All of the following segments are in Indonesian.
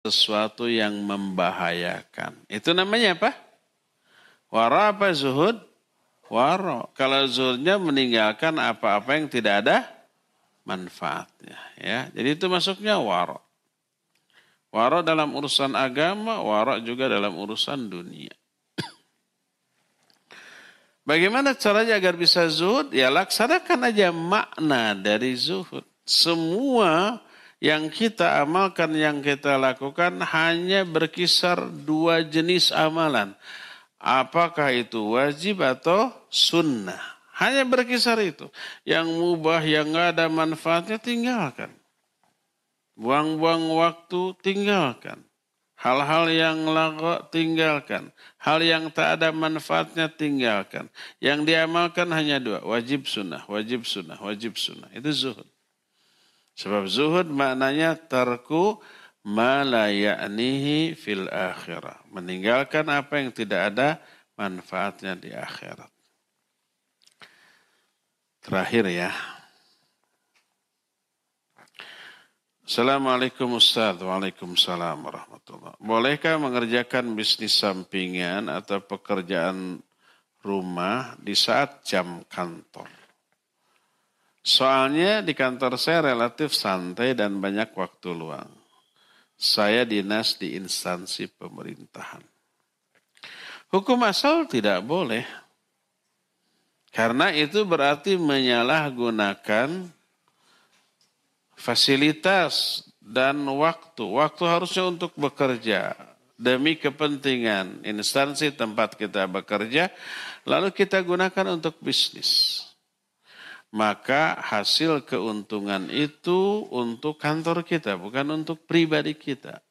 sesuatu yang membahayakan. Itu namanya apa? Wara apa zuhud? Waro. Kalau zuhudnya meninggalkan apa-apa yang tidak ada manfaatnya. Ya, Jadi itu masuknya waro. Waro dalam urusan agama, waro juga dalam urusan dunia. Bagaimana caranya agar bisa zuhud? Ya laksanakan aja makna dari zuhud. Semua yang kita amalkan, yang kita lakukan hanya berkisar dua jenis amalan. Apakah itu wajib atau sunnah? Hanya berkisar itu. Yang mubah, yang nggak ada manfaatnya tinggalkan. Buang-buang waktu tinggalkan. Hal-hal yang lagu tinggalkan. Hal yang tak ada manfaatnya tinggalkan. Yang diamalkan hanya dua. Wajib sunnah, wajib sunnah, wajib sunnah. Itu zuhud. Sebab zuhud maknanya tarku ma fil akhirah. Meninggalkan apa yang tidak ada manfaatnya di akhirat. Terakhir ya. Assalamualaikum Ustaz. Waalaikumsalam warahmatullahi Bolehkah mengerjakan bisnis sampingan atau pekerjaan rumah di saat jam kantor? Soalnya di kantor saya relatif santai dan banyak waktu luang. Saya dinas di instansi pemerintahan. Hukum asal tidak boleh. Karena itu berarti menyalahgunakan fasilitas dan waktu. Waktu harusnya untuk bekerja demi kepentingan instansi tempat kita bekerja, lalu kita gunakan untuk bisnis maka hasil keuntungan itu untuk kantor kita, bukan untuk pribadi kita.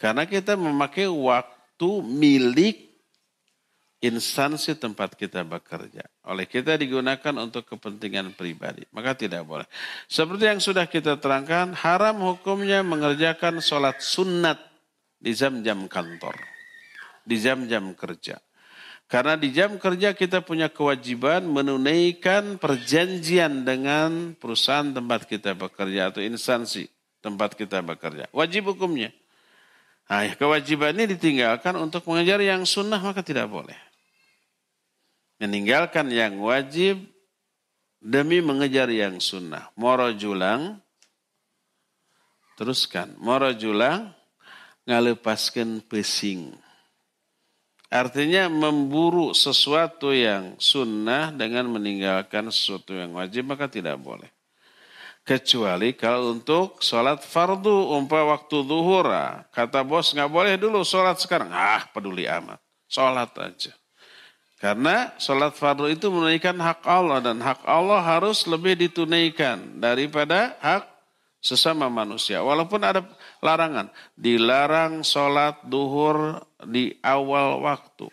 Karena kita memakai waktu milik instansi tempat kita bekerja. Oleh kita digunakan untuk kepentingan pribadi. Maka tidak boleh. Seperti yang sudah kita terangkan, haram hukumnya mengerjakan sholat sunat di jam-jam kantor. Di jam-jam kerja. Karena di jam kerja kita punya kewajiban menunaikan perjanjian dengan perusahaan tempat kita bekerja atau instansi tempat kita bekerja. Wajib hukumnya. Nah, kewajiban ini ditinggalkan untuk mengejar yang sunnah maka tidak boleh. Meninggalkan yang wajib demi mengejar yang sunnah. Moro julang, teruskan. Moro julang, ngalepaskan pesing Artinya memburu sesuatu yang sunnah dengan meninggalkan sesuatu yang wajib maka tidak boleh. Kecuali kalau untuk sholat fardu umpah waktu zuhur. Ah, kata bos nggak boleh dulu sholat sekarang. Ah peduli amat. Sholat aja. Karena sholat fardu itu menunaikan hak Allah dan hak Allah harus lebih ditunaikan daripada hak sesama manusia. Walaupun ada larangan. Dilarang sholat duhur di awal waktu.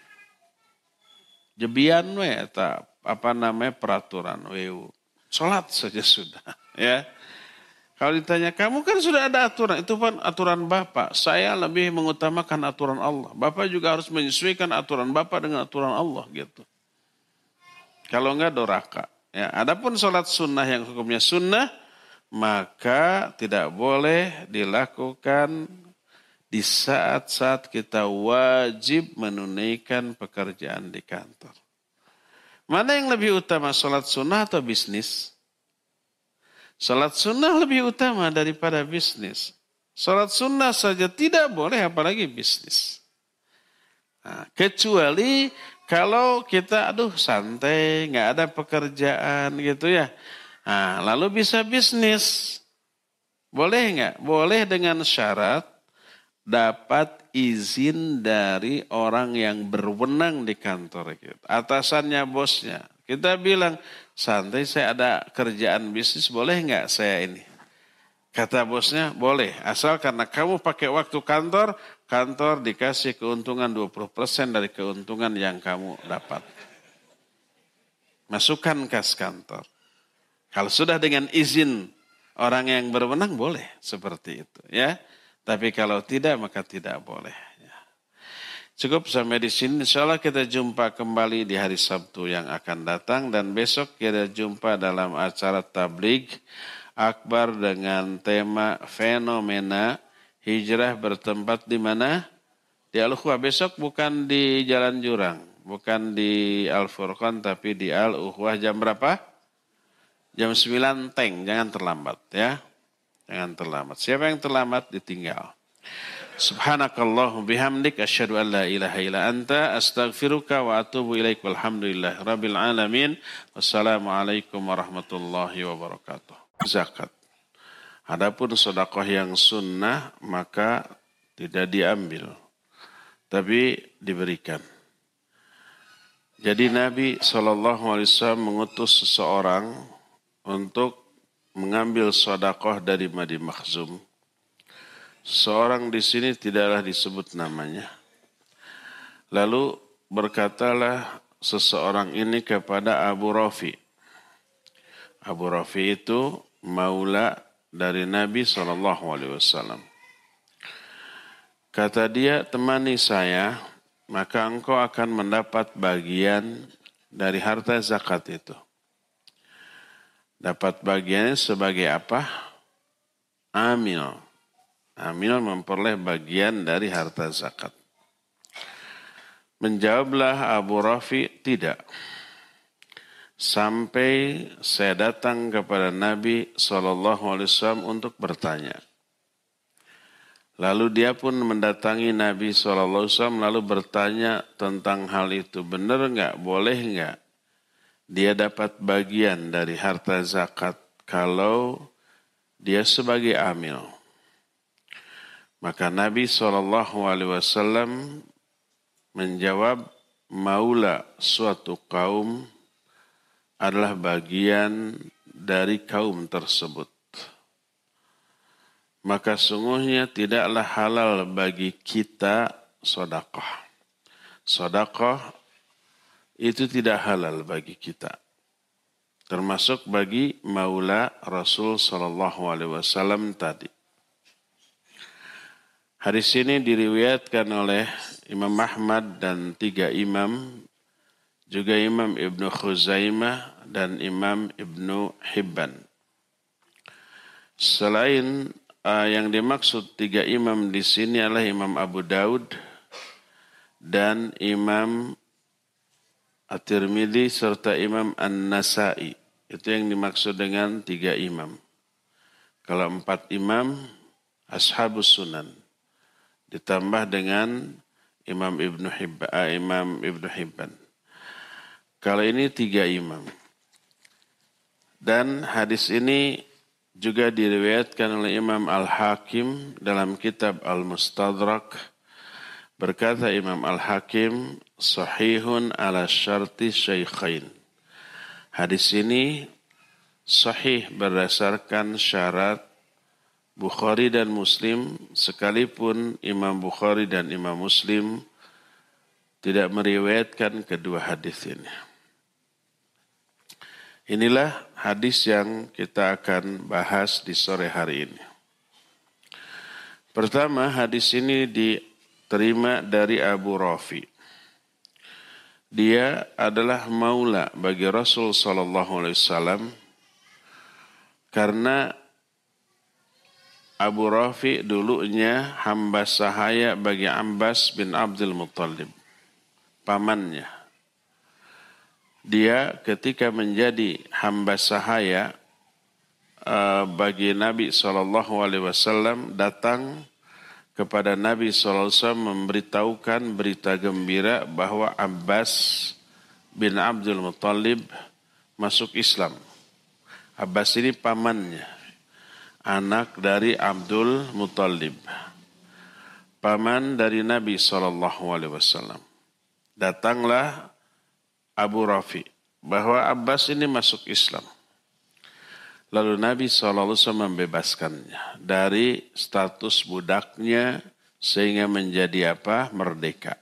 Jebian we, tak, apa namanya peraturan. Weu. Sholat saja sudah. ya. Kalau ditanya, kamu kan sudah ada aturan. Itu kan aturan Bapak. Saya lebih mengutamakan aturan Allah. Bapak juga harus menyesuaikan aturan Bapak dengan aturan Allah gitu. Kalau enggak doraka. Ya, adapun sholat sunnah yang hukumnya sunnah, maka tidak boleh dilakukan di saat-saat kita wajib menunaikan pekerjaan di kantor. Mana yang lebih utama, sholat sunnah atau bisnis? Sholat sunnah lebih utama daripada bisnis. Sholat sunnah saja tidak boleh, apalagi bisnis. Nah, kecuali kalau kita, aduh santai, nggak ada pekerjaan gitu ya. Nah, lalu bisa bisnis. Boleh nggak? Boleh dengan syarat dapat izin dari orang yang berwenang di kantor kita. Atasannya bosnya. Kita bilang, santai saya ada kerjaan bisnis, boleh nggak saya ini? Kata bosnya, boleh. Asal karena kamu pakai waktu kantor, kantor dikasih keuntungan 20% dari keuntungan yang kamu dapat. Masukkan kas kantor. Kalau sudah dengan izin orang yang berwenang boleh seperti itu ya. Tapi kalau tidak maka tidak boleh. Ya. Cukup sampai di sini. Insya Allah kita jumpa kembali di hari Sabtu yang akan datang dan besok kita jumpa dalam acara tablik akbar dengan tema fenomena hijrah bertempat di mana? Di Al-Ukhwah. Besok bukan di Jalan Jurang. Bukan di Al-Furqan tapi di Al-Ukhwah jam berapa? Jam 9 teng. Jangan terlambat ya. Jangan terlambat. Siapa yang terlambat ditinggal. Subhanakallah bihamdik asyhadu an la ilaha illa anta astaghfiruka wa atubu ilaik walhamdulillah rabbil alamin. Wassalamualaikum warahmatullahi wabarakatuh. Zakat. Adapun sedekah yang sunnah maka tidak diambil tapi diberikan. Jadi Nabi SAW mengutus seseorang untuk mengambil sodakoh dari Madi Makhzum Seorang di sini tidaklah disebut namanya. Lalu berkatalah seseorang ini kepada Abu Rafi. Abu Rafi itu maula dari Nabi SAW. Kata dia, temani saya, maka engkau akan mendapat bagian dari harta zakat itu. Dapat bagiannya sebagai apa? Amil Amil memperoleh bagian dari harta zakat. Menjawablah Abu Rafi, tidak. Sampai saya datang kepada Nabi SAW untuk bertanya. Lalu dia pun mendatangi Nabi SAW lalu bertanya tentang hal itu. Benar enggak? Boleh enggak? Dia dapat bagian dari harta zakat kalau dia sebagai amil. Maka Nabi SAW menjawab, maula suatu kaum adalah bagian dari kaum tersebut. Maka sungguhnya tidaklah halal bagi kita sodakoh. Sodakoh itu tidak halal bagi kita. Termasuk bagi maula Rasul Sallallahu Alaihi Wasallam tadi. Hadis ini diriwayatkan oleh Imam Ahmad dan tiga imam, juga Imam Ibnu Khuzaimah dan Imam Ibnu Hibban. Selain uh, yang dimaksud tiga imam di sini adalah Imam Abu Daud dan Imam At-Tirmidzi serta Imam An-Nasai. Itu yang dimaksud dengan tiga imam. Kalau empat imam, ashabus sunan ditambah dengan Imam Ibnu Hibban, uh, Imam Ibnu Hibban. Kalau ini tiga imam. Dan hadis ini juga diriwayatkan oleh Imam Al-Hakim dalam kitab Al-Mustadrak. Berkata Imam Al-Hakim, sahihun ala syarti syaikhain. Hadis ini sahih berdasarkan syarat Bukhari dan Muslim sekalipun Imam Bukhari dan Imam Muslim tidak meriwayatkan kedua hadis ini. Inilah hadis yang kita akan bahas di sore hari ini. Pertama, hadis ini diterima dari Abu Rafi. Dia adalah maula bagi Rasul Sallallahu Alaihi Wasallam karena Abu Rafi dulunya hamba sahaya bagi Abbas bin Abdul Muttalib. Pamannya. Dia ketika menjadi hamba sahaya uh, bagi Nabi SAW datang kepada Nabi SAW memberitahukan berita gembira bahwa Abbas bin Abdul Muttalib masuk Islam. Abbas ini pamannya anak dari Abdul Muttalib. Paman dari Nabi SAW. Datanglah Abu Rafi bahwa Abbas ini masuk Islam. Lalu Nabi SAW membebaskannya dari status budaknya sehingga menjadi apa? Merdeka.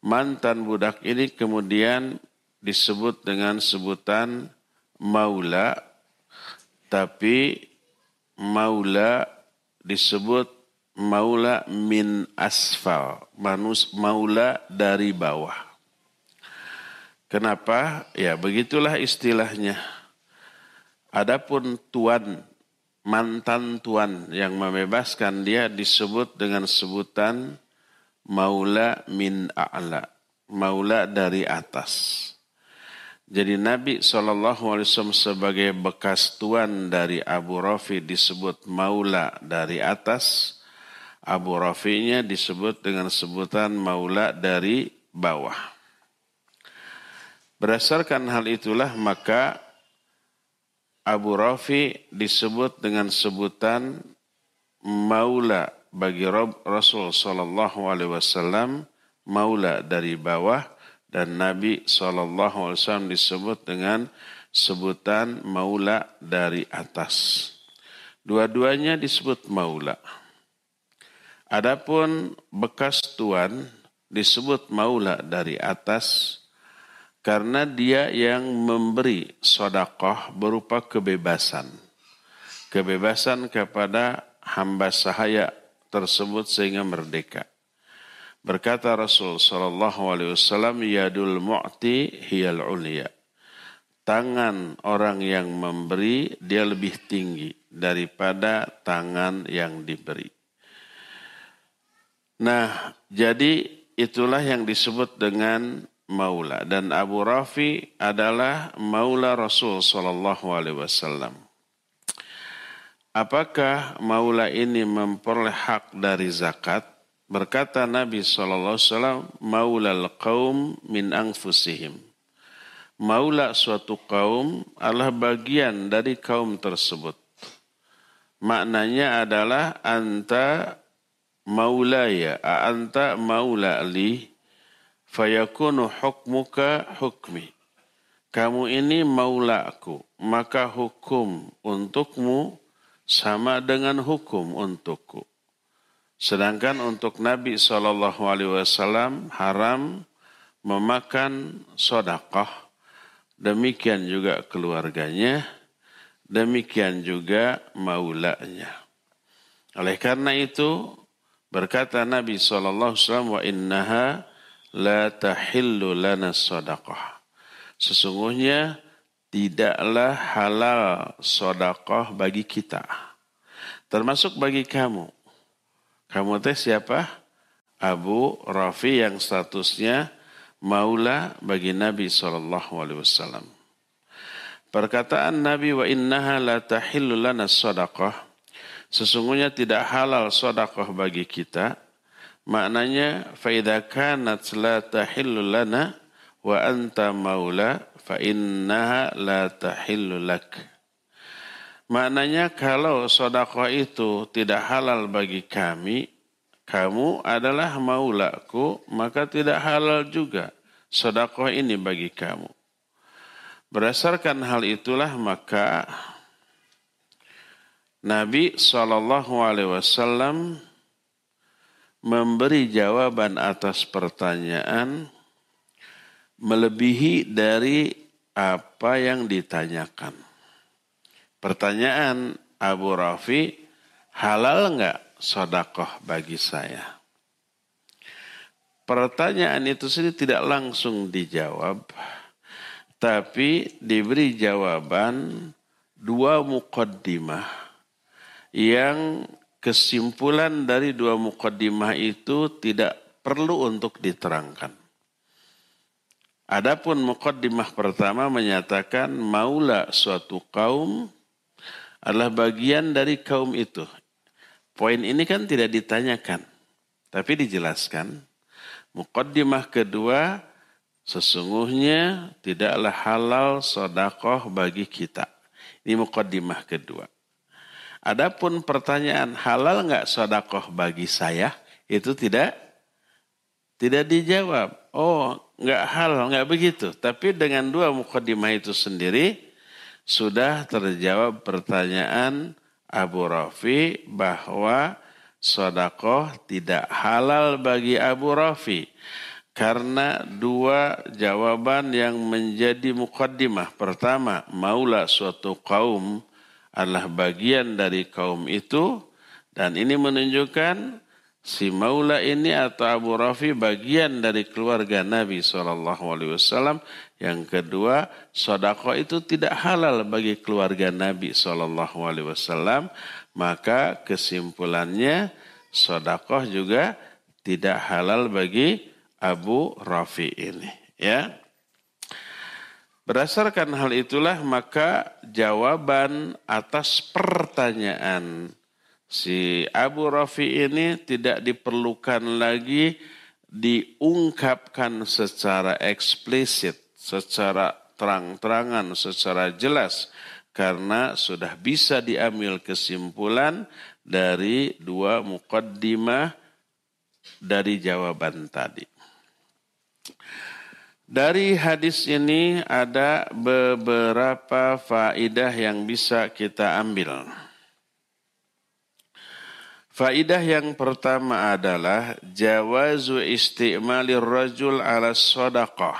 Mantan budak ini kemudian disebut dengan sebutan maula, tapi maula disebut maula min asfal, manus maula dari bawah. Kenapa? Ya begitulah istilahnya. Adapun tuan mantan tuan yang membebaskan dia disebut dengan sebutan maula min a'la, maula dari atas. Jadi Nabi SAW sebagai bekas tuan dari Abu Rafi disebut maula dari atas. Abu Rafi'nya disebut dengan sebutan maula dari bawah. Berdasarkan hal itulah maka Abu Rafi disebut dengan sebutan maula bagi Rasul Sallallahu Alaihi Wasallam maula dari bawah dan Nabi SAW disebut dengan sebutan maula dari atas. Dua-duanya disebut maula. Adapun bekas tuan disebut maula dari atas karena dia yang memberi sodakoh berupa kebebasan. Kebebasan kepada hamba sahaya tersebut sehingga merdeka. Berkata Rasul sallallahu alaihi wasallam, "Yadul mu'ti hiyal ulia." Tangan orang yang memberi dia lebih tinggi daripada tangan yang diberi. Nah, jadi itulah yang disebut dengan maula dan Abu Rafi adalah maula Rasul sallallahu alaihi wasallam. Apakah maula ini memperoleh hak dari zakat? Berkata Nabi SAW, Maulal kaum min anfusihim. Maula suatu kaum adalah bagian dari kaum tersebut. Maknanya adalah anta maulaya, anta maula li, fayakunu hukmuka hukmi. Kamu ini maulaku, maka hukum untukmu sama dengan hukum untukku. Sedangkan untuk Nabi Shallallahu Alaihi Wasallam haram memakan sodakoh. Demikian juga keluarganya, demikian juga maulanya. Oleh karena itu berkata Nabi Shallallahu Alaihi Wasallam wa innaha la tahillu lana sodakoh. Sesungguhnya tidaklah halal sodakoh bagi kita. Termasuk bagi kamu kamu teh siapa? Abu Rafi yang statusnya maula bagi Nabi Wasallam. Perkataan Nabi wa innaha la tahillu lana sadaqah. Sesungguhnya tidak halal sadaqah bagi kita. Maknanya faida kanat la tahillu lana wa anta maula fa innaha la tahillu lak. Maknanya kalau sodakoh itu tidak halal bagi kami, kamu adalah maulaku, maka tidak halal juga sodakoh ini bagi kamu. Berdasarkan hal itulah maka Nabi SAW memberi jawaban atas pertanyaan melebihi dari apa yang ditanyakan. Pertanyaan Abu Rafi, halal enggak sodakoh bagi saya? Pertanyaan itu sendiri tidak langsung dijawab, tapi diberi jawaban dua mukaddimah yang kesimpulan dari dua mukaddimah itu tidak perlu untuk diterangkan. Adapun mukaddimah pertama menyatakan maula suatu kaum adalah bagian dari kaum itu. Poin ini kan tidak ditanyakan, tapi dijelaskan. Mukaddimah kedua, sesungguhnya tidaklah halal sodakoh bagi kita. Ini mukaddimah kedua. Adapun pertanyaan halal nggak sodakoh bagi saya, itu tidak tidak dijawab. Oh, nggak halal, nggak begitu. Tapi dengan dua mukaddimah itu sendiri, sudah terjawab pertanyaan Abu Rafi bahwa sodakoh tidak halal bagi Abu Rafi karena dua jawaban yang menjadi mukaddimah. Pertama, maula suatu kaum adalah bagian dari kaum itu dan ini menunjukkan si Maula ini atau Abu Rafi bagian dari keluarga Nabi SAW. Yang kedua, sodako itu tidak halal bagi keluarga Nabi SAW. Maka kesimpulannya, sodako juga tidak halal bagi Abu Rafi ini. Ya. Berdasarkan hal itulah maka jawaban atas pertanyaan si Abu Rafi ini tidak diperlukan lagi diungkapkan secara eksplisit, secara terang-terangan, secara jelas karena sudah bisa diambil kesimpulan dari dua mukaddimah dari jawaban tadi. Dari hadis ini ada beberapa faidah yang bisa kita ambil. Faidah yang pertama adalah jawazu isti'malir rajul ala sadaqah.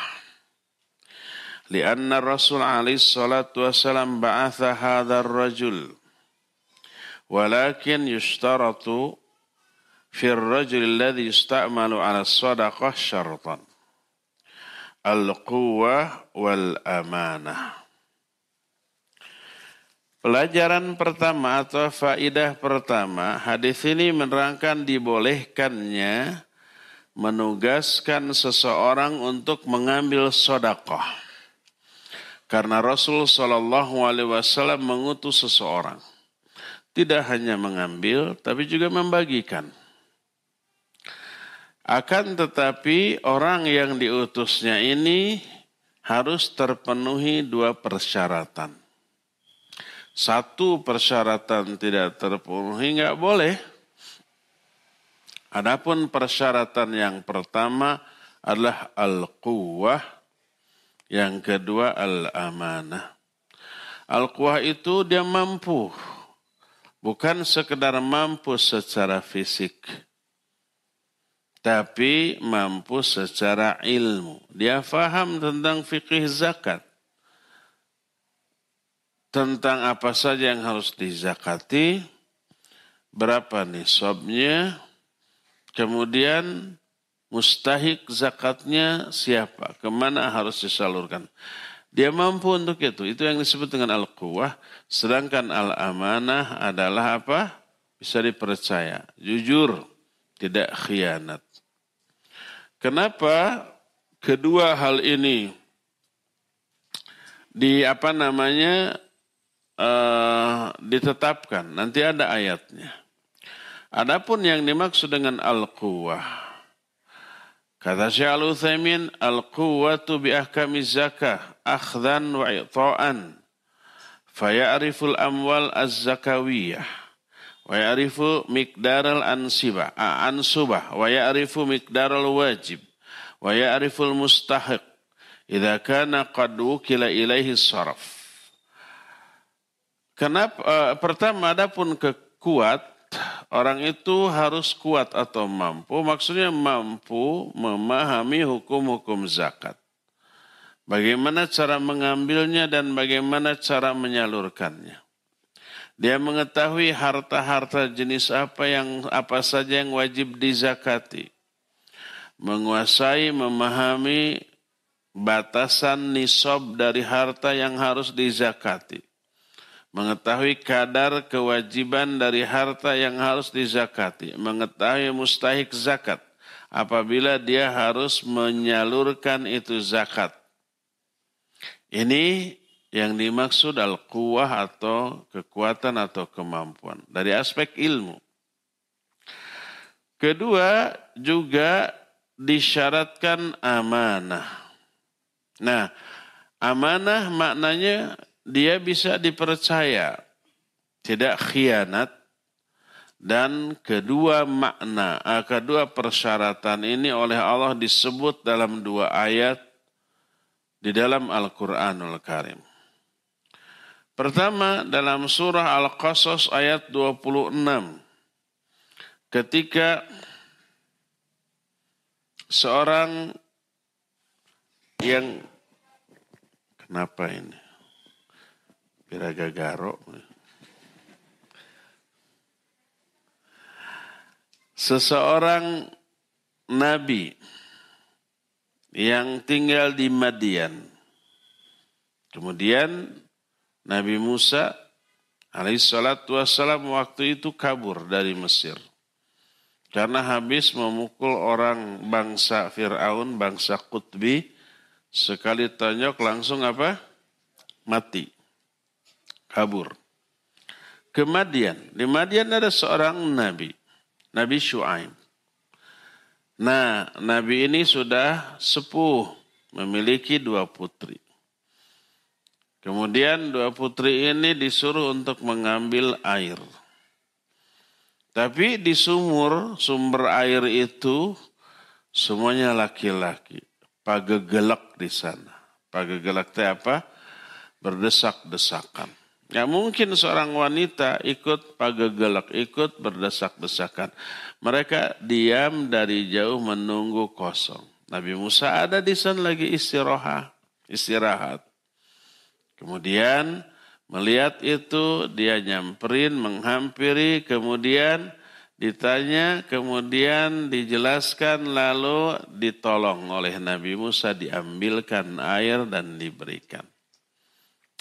Lianna Rasul alaihi salatu wassalam ba'atha hadha rajul. Walakin yushtaratu fi rajul alladhi yusta'malu ala sadaqah syartan. Al-quwwah wal amanah. Pelajaran pertama atau faidah pertama, hadis ini menerangkan dibolehkannya menugaskan seseorang untuk mengambil sodakoh. Karena Rasul Shallallahu Alaihi Wasallam mengutus seseorang, tidak hanya mengambil, tapi juga membagikan. Akan tetapi orang yang diutusnya ini harus terpenuhi dua persyaratan. Satu persyaratan tidak terpenuhi nggak boleh. Adapun persyaratan yang pertama adalah al-quwah, yang kedua al-amanah. Al-quwah itu dia mampu, bukan sekedar mampu secara fisik, tapi mampu secara ilmu. Dia faham tentang fikih zakat tentang apa saja yang harus dizakati, berapa nisabnya, kemudian mustahik zakatnya siapa, ke mana harus disalurkan. Dia mampu untuk itu. Itu yang disebut dengan al-quwah. Sedangkan al-amanah adalah apa? Bisa dipercaya. Jujur. Tidak khianat. Kenapa kedua hal ini di apa namanya uh, ditetapkan. Nanti ada ayatnya. Adapun yang dimaksud dengan al-quwah. Kata Syekh Al-Uthaymin, al-quwwatu bi ahkami zakah, akhdan wa i'ta'an. Faya'riful amwal az-zakawiyah. Wa ya'rifu miqdaral ansibah, ansubah. Wa ya'rifu miqdaral wajib. Wa ya'riful mustahiq. Idza kana qad wukila ilaihi saraf Kenapa? Uh, pertama, adapun kekuat, orang itu harus kuat atau mampu. Maksudnya mampu memahami hukum-hukum zakat. Bagaimana cara mengambilnya dan bagaimana cara menyalurkannya. Dia mengetahui harta-harta jenis apa yang apa saja yang wajib dizakati. Menguasai, memahami batasan nisab dari harta yang harus dizakati mengetahui kadar kewajiban dari harta yang harus dizakati, mengetahui mustahik zakat apabila dia harus menyalurkan itu zakat. Ini yang dimaksud al-quwah atau kekuatan atau kemampuan dari aspek ilmu. Kedua juga disyaratkan amanah. Nah, amanah maknanya dia bisa dipercaya, tidak khianat, dan kedua makna, eh, kedua persyaratan ini oleh Allah disebut dalam dua ayat di dalam Al-Quranul Karim. Pertama dalam surah Al-Qasas ayat 26. Ketika seorang yang kenapa ini? Piraga Garo. seseorang nabi yang tinggal di Madian. Kemudian Nabi Musa alaihissalatu wassalam waktu itu kabur dari Mesir. Karena habis memukul orang bangsa Fir'aun, bangsa Qutbi, sekali tanyok langsung apa? Mati. Kabur. Ke Madian. Di Madian ada seorang Nabi. Nabi Shu'aib. Nah, Nabi ini sudah sepuh, memiliki dua putri. Kemudian dua putri ini disuruh untuk mengambil air. Tapi di sumur, sumber air itu semuanya laki-laki. Pagegelak di sana. Pagegelak itu apa? Berdesak-desakan. Ya mungkin seorang wanita ikut pagegelak, ikut berdesak-desakan. Mereka diam dari jauh menunggu kosong. Nabi Musa ada di sana lagi istirahat. istirahat. Kemudian melihat itu dia nyamperin, menghampiri, kemudian ditanya, kemudian dijelaskan, lalu ditolong oleh Nabi Musa, diambilkan air dan diberikan.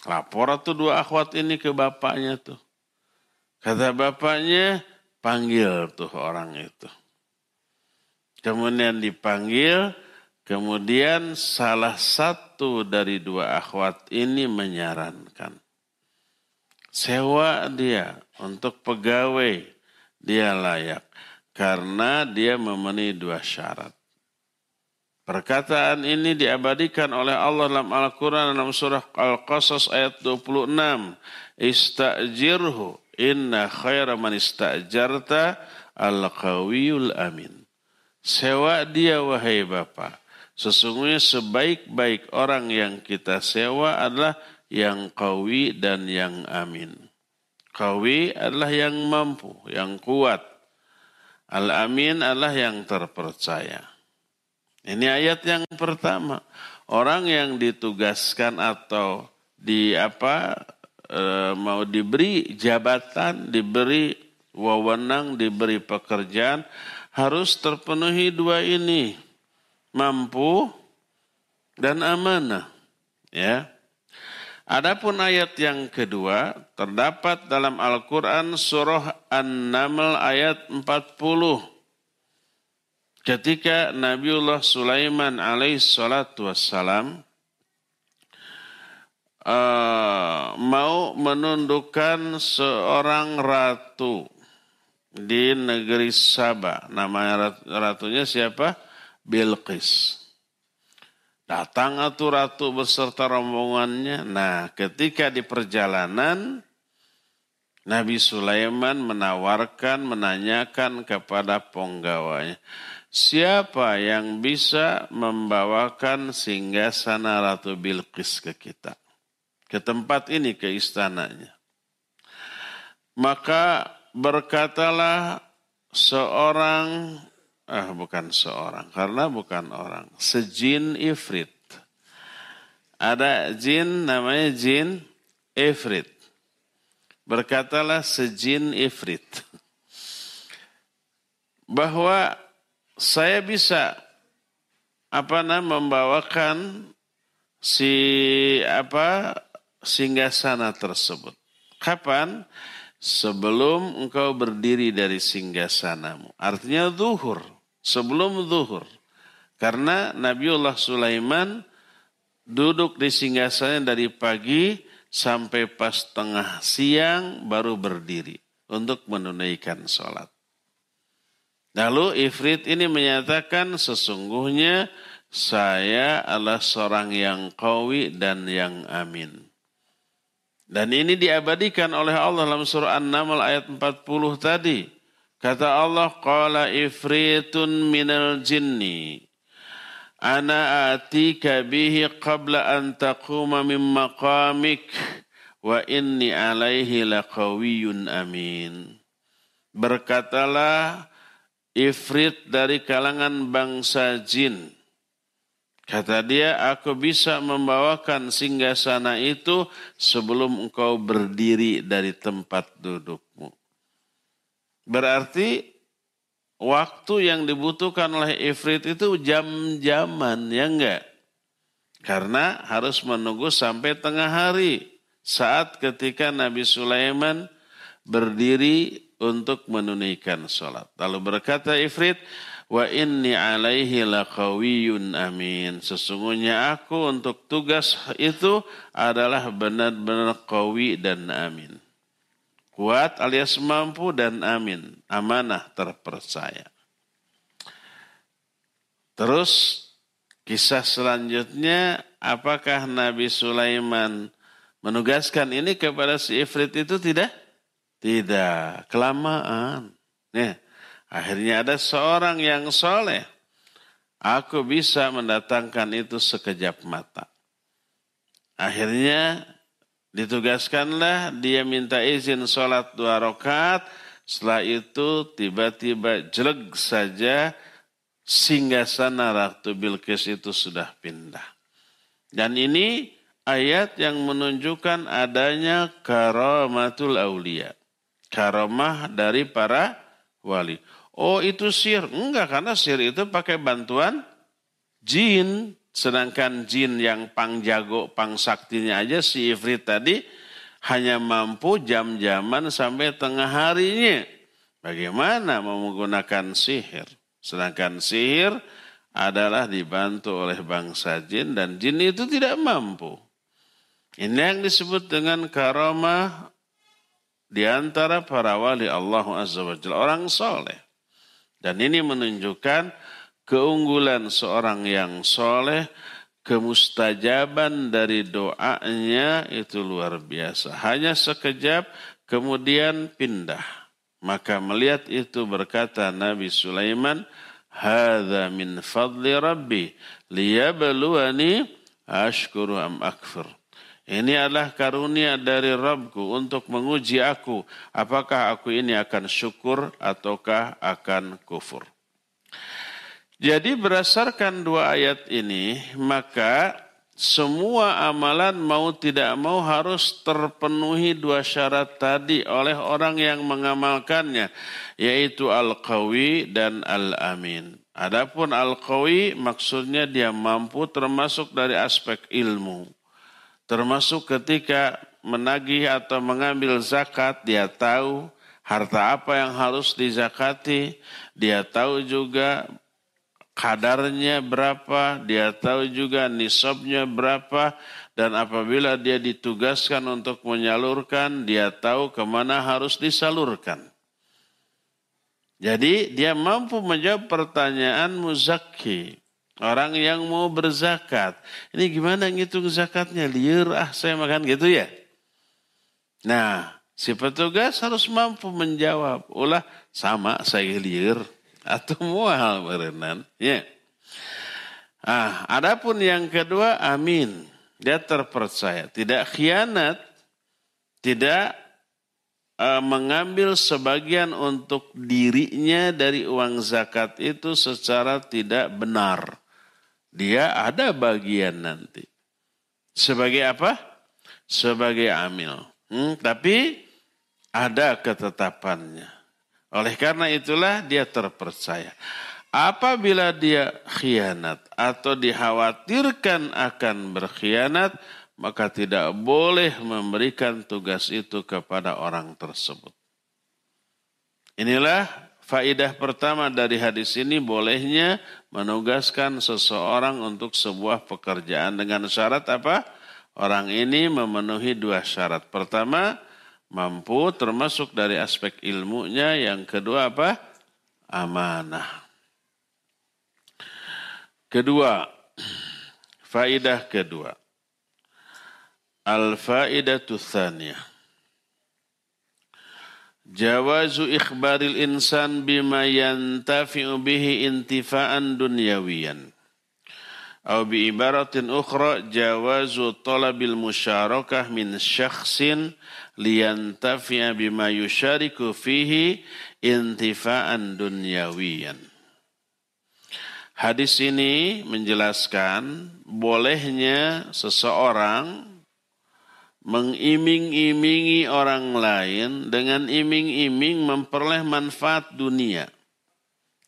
Lapor tuh dua akhwat ini ke bapaknya tuh. Kata bapaknya, panggil tuh orang itu. Kemudian dipanggil, kemudian salah satu dari dua akhwat ini menyarankan. Sewa dia untuk pegawai, dia layak. Karena dia memenuhi dua syarat. Perkataan ini diabadikan oleh Allah dalam Al-Quran dalam surah Al-Qasas ayat 26. Istajirhu inna khaira man istajarta al-qawiyul amin. Sewa dia wahai Bapak. Sesungguhnya sebaik-baik orang yang kita sewa adalah yang kawi dan yang amin. Kawi adalah yang mampu, yang kuat. Al-amin adalah yang terpercaya. Ini ayat yang pertama. Orang yang ditugaskan atau di apa e, mau diberi jabatan, diberi wewenang, diberi pekerjaan harus terpenuhi dua ini. Mampu dan amanah. Ya. Adapun ayat yang kedua terdapat dalam Al-Qur'an surah An-Naml ayat 40 ketika Nabiullah Sulaiman alaihissalatu wassalam uh, mau menundukkan seorang ratu di negeri Saba. Nama ratunya siapa? Bilqis. Datang atu ratu beserta rombongannya. Nah, ketika di perjalanan Nabi Sulaiman menawarkan, menanyakan kepada penggawanya, Siapa yang bisa membawakan singgasana Ratu Bilqis ke kita? Ke tempat ini, ke istananya. Maka berkatalah seorang, ah bukan seorang, karena bukan orang, sejin ifrit. Ada jin namanya jin ifrit. Berkatalah sejin ifrit. Bahwa saya bisa apa nama membawakan si apa singgasana tersebut. Kapan? Sebelum engkau berdiri dari singgasanamu. Artinya zuhur. Sebelum zuhur. Karena Nabiullah Sulaiman duduk di singgasana dari pagi sampai pas tengah siang baru berdiri untuk menunaikan sholat. Lalu Ifrit ini menyatakan sesungguhnya saya adalah seorang yang kawi dan yang amin. Dan ini diabadikan oleh Allah dalam surah An-Naml ayat 40 tadi. Kata Allah, Qala ifritun minal jinni. Ana atika bihi qabla an taquma min maqamik. Wa inni alaihi laqawiyun amin. Berkatalah Ifrit dari kalangan bangsa jin. Kata dia, aku bisa membawakan singgasana itu sebelum engkau berdiri dari tempat dudukmu. Berarti waktu yang dibutuhkan oleh ifrit itu jam-jaman, ya enggak? Karena harus menunggu sampai tengah hari. Saat ketika Nabi Sulaiman berdiri untuk menunaikan sholat. Lalu berkata Ifrit, Wa inni alaihi laqawiyun amin. Sesungguhnya aku untuk tugas itu adalah benar-benar kawi dan amin. Kuat alias mampu dan amin. Amanah terpercaya. Terus kisah selanjutnya apakah Nabi Sulaiman menugaskan ini kepada si Ifrit itu tidak? Tidak, kelamaan. Ya. Akhirnya ada seorang yang soleh. Aku bisa mendatangkan itu sekejap mata. Akhirnya ditugaskanlah dia minta izin sholat dua rakaat. Setelah itu tiba-tiba jelek saja singgah sana Ratu Bilqis itu sudah pindah. Dan ini ayat yang menunjukkan adanya karamatul aulia. Karamah dari para wali. Oh itu sir. Enggak, karena sir itu pakai bantuan jin. Sedangkan jin yang pang jago, pang saktinya aja si Ifrit tadi hanya mampu jam-jaman sampai tengah harinya. Bagaimana menggunakan sihir? Sedangkan sihir adalah dibantu oleh bangsa jin dan jin itu tidak mampu. Ini yang disebut dengan karamah di antara para wali Allah Azza wa Jalla, orang soleh. Dan ini menunjukkan keunggulan seorang yang soleh, kemustajaban dari doanya itu luar biasa. Hanya sekejap kemudian pindah. Maka melihat itu berkata Nabi Sulaiman, Hada min fadli Rabbi liyabluwani ashkuru am akfir. Ini adalah karunia dari Rabbku untuk menguji aku. Apakah aku ini akan syukur ataukah akan kufur. Jadi berdasarkan dua ayat ini, maka semua amalan mau tidak mau harus terpenuhi dua syarat tadi oleh orang yang mengamalkannya, yaitu al-qawi dan al-amin. Adapun al-qawi maksudnya dia mampu termasuk dari aspek ilmu Termasuk ketika menagih atau mengambil zakat, dia tahu harta apa yang harus dizakati, dia tahu juga kadarnya berapa, dia tahu juga nisabnya berapa, dan apabila dia ditugaskan untuk menyalurkan, dia tahu ke mana harus disalurkan. Jadi dia mampu menjawab pertanyaan muzaki. Orang yang mau berzakat. Ini gimana ngitung zakatnya? Liar ah saya makan gitu ya. Nah si petugas harus mampu menjawab. Ulah sama saya liar. Atau mual berenan. Ya. Ah, adapun yang kedua amin. Dia terpercaya. Tidak khianat. Tidak uh, mengambil sebagian untuk dirinya dari uang zakat itu secara tidak benar dia ada bagian nanti. Sebagai apa? Sebagai amil. Hmm, tapi ada ketetapannya. Oleh karena itulah dia terpercaya. Apabila dia khianat atau dikhawatirkan akan berkhianat, maka tidak boleh memberikan tugas itu kepada orang tersebut. Inilah Faidah pertama dari hadis ini bolehnya menugaskan seseorang untuk sebuah pekerjaan dengan syarat apa? Orang ini memenuhi dua syarat. Pertama, mampu termasuk dari aspek ilmunya. Yang kedua apa? Amanah. Kedua, faidah kedua. Al-faidatu thaniyah. Jawazu ikhbaril insan bima yantafi'u bihi intifa'an dunyawiyan. Atau bi ibaratin ukhra jawazu talabil musyarakah min syakhsin liyantafi'a bima yushariku fihi intifa'an dunyawiyan. Hadis ini menjelaskan bolehnya seseorang mengiming-imingi orang lain dengan iming-iming memperoleh manfaat dunia.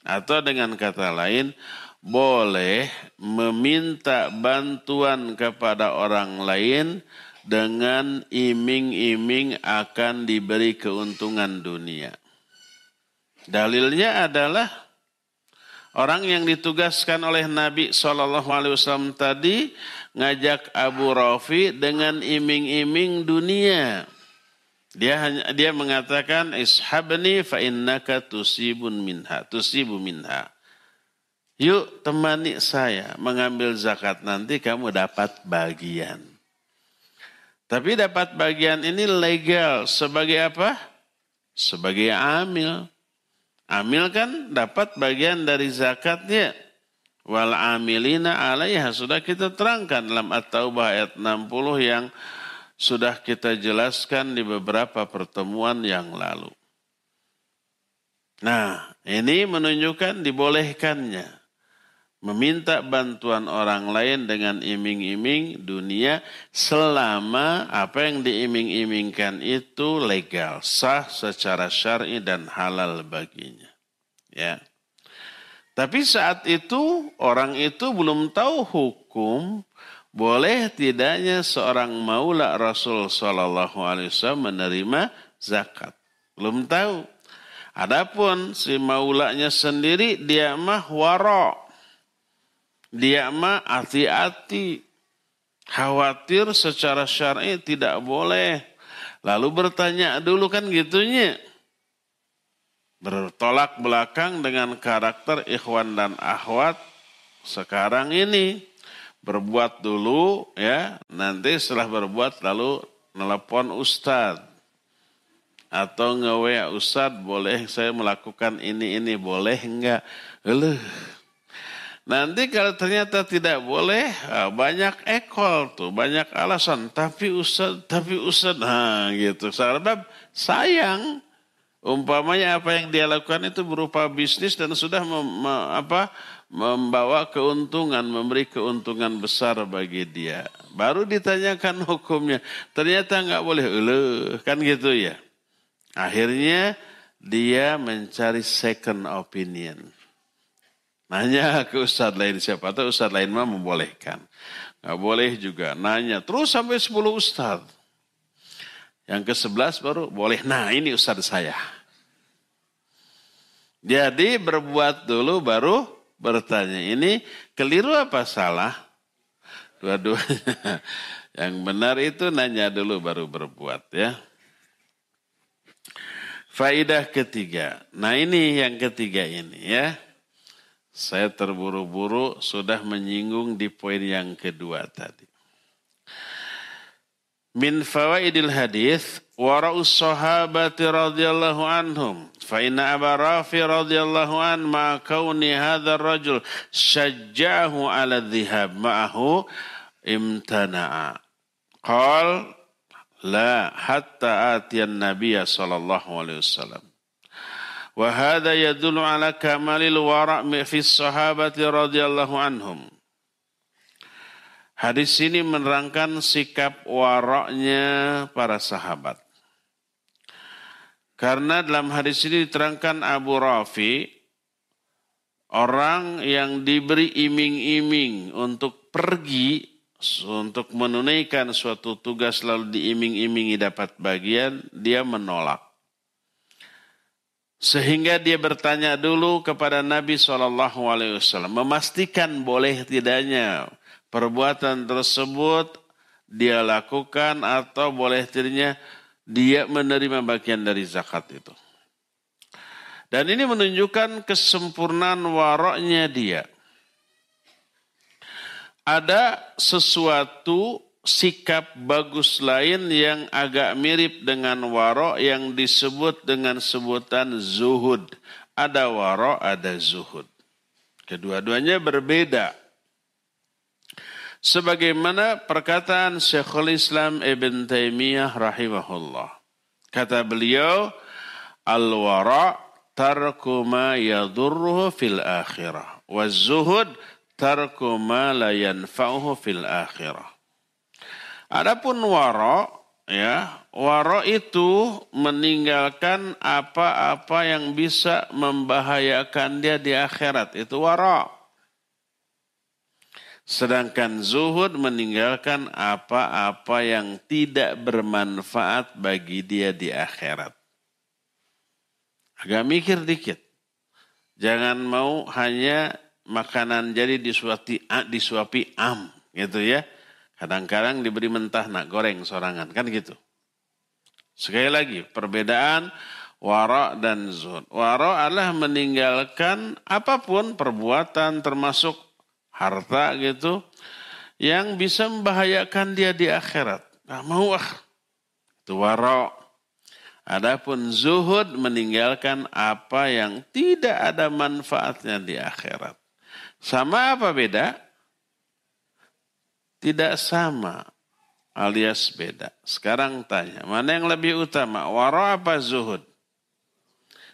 Atau dengan kata lain, boleh meminta bantuan kepada orang lain dengan iming-iming akan diberi keuntungan dunia. Dalilnya adalah orang yang ditugaskan oleh Nabi SAW tadi ngajak Abu Rafi dengan iming-iming dunia. Dia hanya dia mengatakan ishabni fa innaka tusibun minha, tusibu minha. Yuk temani saya mengambil zakat nanti kamu dapat bagian. Tapi dapat bagian ini legal sebagai apa? Sebagai amil. Amil kan dapat bagian dari zakatnya. Wal amilina alaiha sudah kita terangkan dalam At-Taubah ayat 60 yang sudah kita jelaskan di beberapa pertemuan yang lalu. Nah, ini menunjukkan dibolehkannya meminta bantuan orang lain dengan iming-iming dunia selama apa yang diiming-imingkan itu legal, sah secara syar'i dan halal baginya. Ya. Tapi saat itu orang itu belum tahu hukum boleh tidaknya seorang maula Rasul Shallallahu Alaihi Wasallam menerima zakat? Belum tahu. Adapun si maulanya sendiri dia mah waro. Dia mah hati-hati. Khawatir secara syar'i tidak boleh. Lalu bertanya dulu kan gitunya. Bertolak belakang dengan karakter ikhwan dan akhwat sekarang ini berbuat dulu ya, nanti setelah berbuat lalu nelpon ustad atau nge ustad boleh saya melakukan ini ini boleh enggak? Eluh. Nanti kalau ternyata tidak boleh, ah, banyak ekol tuh, banyak alasan. Tapi ustad, tapi ustad, nah gitu. Sebab sayang, umpamanya apa yang dia lakukan itu berupa bisnis dan sudah mem, apa membawa keuntungan, memberi keuntungan besar bagi dia. Baru ditanyakan hukumnya. Ternyata nggak boleh, Uluh, kan gitu ya. Akhirnya dia mencari second opinion. Nanya ke ustadz lain siapa tahu ustadz lain mah membolehkan. Nggak boleh juga nanya. Terus sampai 10 ustadz. Yang ke 11 baru boleh. Nah ini ustadz saya. Jadi berbuat dulu baru bertanya. Ini keliru apa salah? Dua-duanya. Yang benar itu nanya dulu baru berbuat ya. Faidah ketiga. Nah ini yang ketiga ini ya. Saya terburu-buru sudah menyinggung di poin yang kedua tadi. Min fawaidil hadis wara'us sahabati radhiyallahu anhum. Fa inna Aba Rafi radhiyallahu an ma kauni hadzal rajul syajja'ahu ala dhihab ma'ahu imtana'a. Qal la hatta atiyan nabiyya sallallahu alaihi wasallam wa hadha yadullu ala kamalil wara' fi sahabati radhiyallahu anhum Hadis ini menerangkan sikap waroknya para sahabat. Karena dalam hadis ini diterangkan Abu Rafi, orang yang diberi iming-iming untuk pergi, untuk menunaikan suatu tugas lalu diiming-imingi dapat bagian, dia menolak. Sehingga dia bertanya dulu kepada Nabi SAW, memastikan boleh tidaknya perbuatan tersebut dia lakukan atau boleh tidaknya dia menerima bagian dari zakat itu. Dan ini menunjukkan kesempurnaan waroknya dia. Ada sesuatu sikap bagus lain yang agak mirip dengan warok yang disebut dengan sebutan zuhud. Ada warok, ada zuhud. Kedua-duanya berbeda. Sebagaimana perkataan Syekhul Islam Ibn Taimiyah rahimahullah. Kata beliau, Al-wara' tarku ma yadurruhu fil akhirah. Wa zuhud tarku ma la yanfa'uhu fil akhirah. Adapun wara' ya waro itu meninggalkan apa-apa yang bisa membahayakan dia di akhirat. Itu waro. Sedangkan zuhud meninggalkan apa-apa yang tidak bermanfaat bagi dia di akhirat. Agak mikir dikit. Jangan mau hanya makanan jadi disuapi disuapi am gitu ya Kadang-kadang diberi mentah nak goreng sorangan, kan gitu. Sekali lagi, perbedaan wara dan zuhud. Wara adalah meninggalkan apa pun perbuatan termasuk harta gitu yang bisa membahayakan dia di akhirat. Gak mau ah. Itu wara. Adapun zuhud meninggalkan apa yang tidak ada manfaatnya di akhirat. Sama apa beda? Tidak sama alias beda. Sekarang tanya, mana yang lebih utama, wara apa zuhud?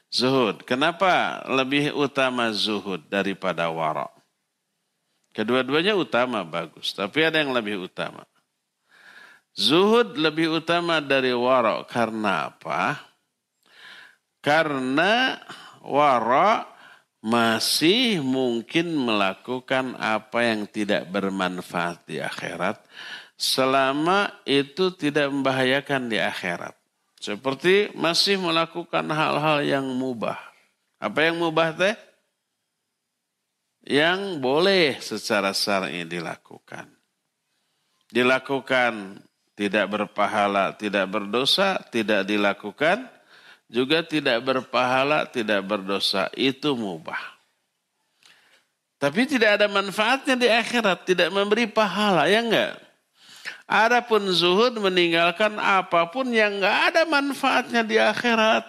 Zuhud. Kenapa lebih utama zuhud daripada wara? Kedua-duanya utama bagus, tapi ada yang lebih utama. Zuhud lebih utama dari wara karena apa? Karena wara masih mungkin melakukan apa yang tidak bermanfaat di akhirat selama itu tidak membahayakan di akhirat. Seperti masih melakukan hal-hal yang mubah. Apa yang mubah teh? Yang boleh secara syar'i dilakukan. Dilakukan tidak berpahala, tidak berdosa, tidak dilakukan juga tidak berpahala, tidak berdosa. Itu mubah. Tapi tidak ada manfaatnya di akhirat, tidak memberi pahala, ya enggak? Adapun zuhud meninggalkan apa pun yang enggak ada manfaatnya di akhirat.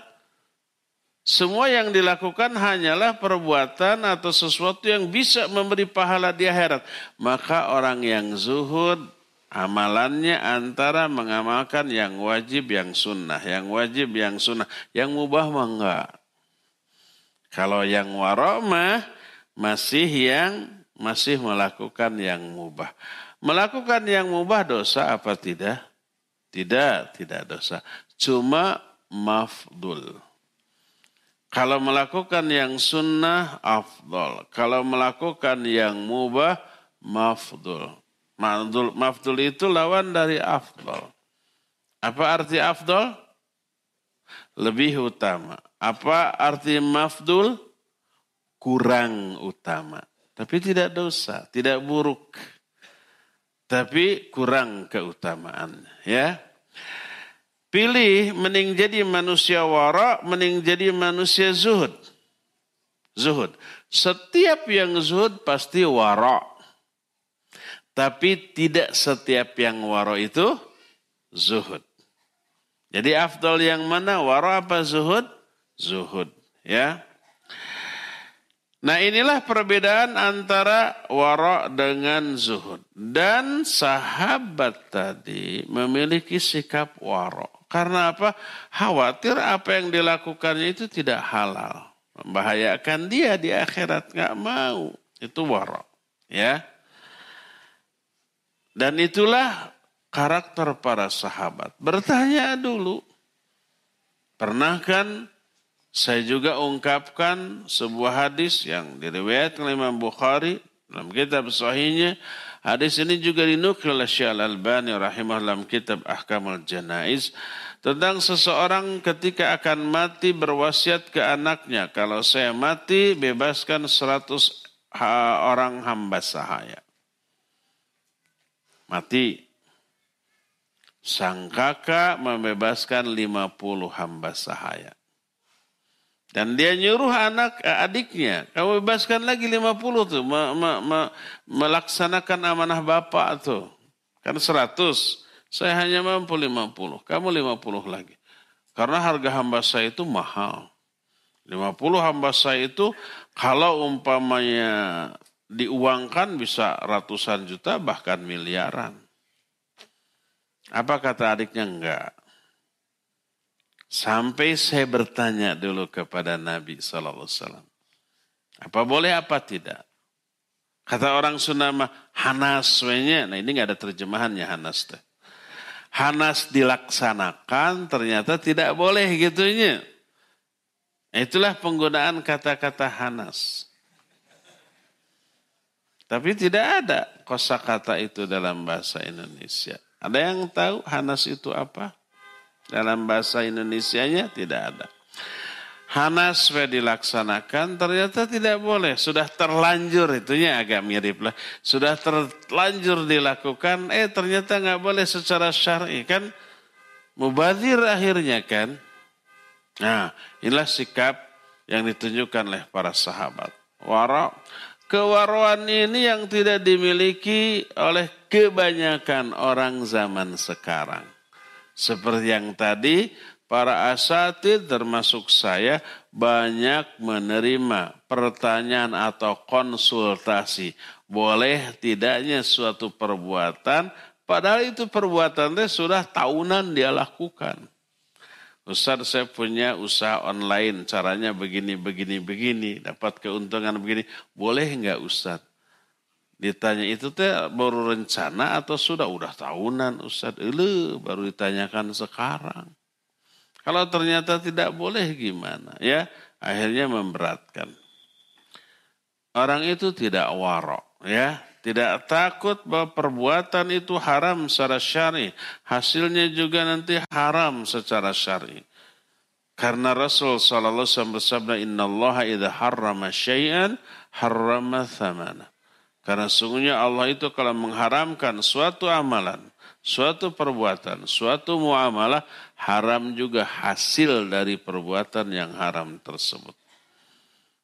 Semua yang dilakukan hanyalah perbuatan atau sesuatu yang bisa memberi pahala di akhirat. Maka orang yang zuhud Amalannya antara mengamalkan yang wajib, yang sunnah. Yang wajib, yang sunnah. Yang mubah mah enggak. Kalau yang warok mah masih yang masih melakukan yang mubah. Melakukan yang mubah dosa apa tidak? Tidak, tidak dosa. Cuma mafdul. Kalau melakukan yang sunnah, afdol. Kalau melakukan yang mubah, mafdul. Mafdul, mafdul itu lawan dari afdol. Apa arti afdol? Lebih utama. Apa arti mafdul? Kurang utama. Tapi tidak dosa, tidak buruk. Tapi kurang keutamaan. Ya. Pilih mending jadi manusia wara, mending jadi manusia zuhud. Zuhud. Setiap yang zuhud pasti wara. Tapi tidak setiap yang waro itu zuhud. Jadi afdol yang mana? Waro apa zuhud? Zuhud. Ya. Nah inilah perbedaan antara waro dengan zuhud. Dan sahabat tadi memiliki sikap waro. Karena apa? Khawatir apa yang dilakukannya itu tidak halal. Membahayakan dia di akhirat. Nggak mau. Itu waro. Ya. Dan itulah karakter para sahabat. Bertanya dulu, pernah kan saya juga ungkapkan sebuah hadis yang diriwayatkan oleh Imam Bukhari dalam kitab sahihnya. Hadis ini juga dinukil oleh Syekh Al-Albani rahimahullah dalam kitab Ahkamul Janaiz tentang seseorang ketika akan mati berwasiat ke anaknya, kalau saya mati bebaskan seratus orang hamba sahaya mati. Sang kakak membebaskan 50 hamba sahaya. Dan dia nyuruh anak eh, adiknya, kamu bebaskan lagi 50 tuh, me, me, me, melaksanakan amanah bapak tuh. Kan 100, saya hanya mampu 50, kamu 50 lagi. Karena harga hamba saya itu mahal. 50 hamba saya itu kalau umpamanya diuangkan bisa ratusan juta bahkan miliaran. Apa kata adiknya? Enggak. Sampai saya bertanya dulu kepada Nabi SAW. Apa boleh apa tidak? Kata orang mah hanas Nah ini nggak ada terjemahannya hanas teh. Hanas dilaksanakan ternyata tidak boleh gitunya. Itulah penggunaan kata-kata Hanas. Tapi tidak ada kosakata itu dalam bahasa Indonesia. Ada yang tahu Hanas itu apa? Dalam bahasa Indonesianya tidak ada. Hanas supaya dilaksanakan ternyata tidak boleh. Sudah terlanjur, itunya agak mirip lah. Sudah terlanjur dilakukan, eh ternyata nggak boleh secara syar'i kan. Mubadir akhirnya kan. Nah inilah sikap yang ditunjukkan oleh para sahabat. Wara, kewaraan ini yang tidak dimiliki oleh kebanyakan orang zaman sekarang. Seperti yang tadi, para asatid termasuk saya banyak menerima pertanyaan atau konsultasi. Boleh tidaknya suatu perbuatan, padahal itu perbuatan itu sudah tahunan dia lakukan. Ustaz saya punya usaha online, caranya begini, begini, begini, dapat keuntungan begini. Boleh nggak Ustaz? Ditanya itu teh baru rencana atau sudah? Udah tahunan Ustaz. Elu baru ditanyakan sekarang. Kalau ternyata tidak boleh gimana? Ya, akhirnya memberatkan. Orang itu tidak warok, ya, tidak takut bahwa perbuatan itu haram secara syar'i. Hasilnya juga nanti haram secara syar'i. Karena Rasul sallallahu alaihi wasallam bersabda, "Inna Allah idza harrama syai'an harrama thamana." Karena sungguhnya Allah itu kalau mengharamkan suatu amalan, suatu perbuatan, suatu muamalah, haram juga hasil dari perbuatan yang haram tersebut.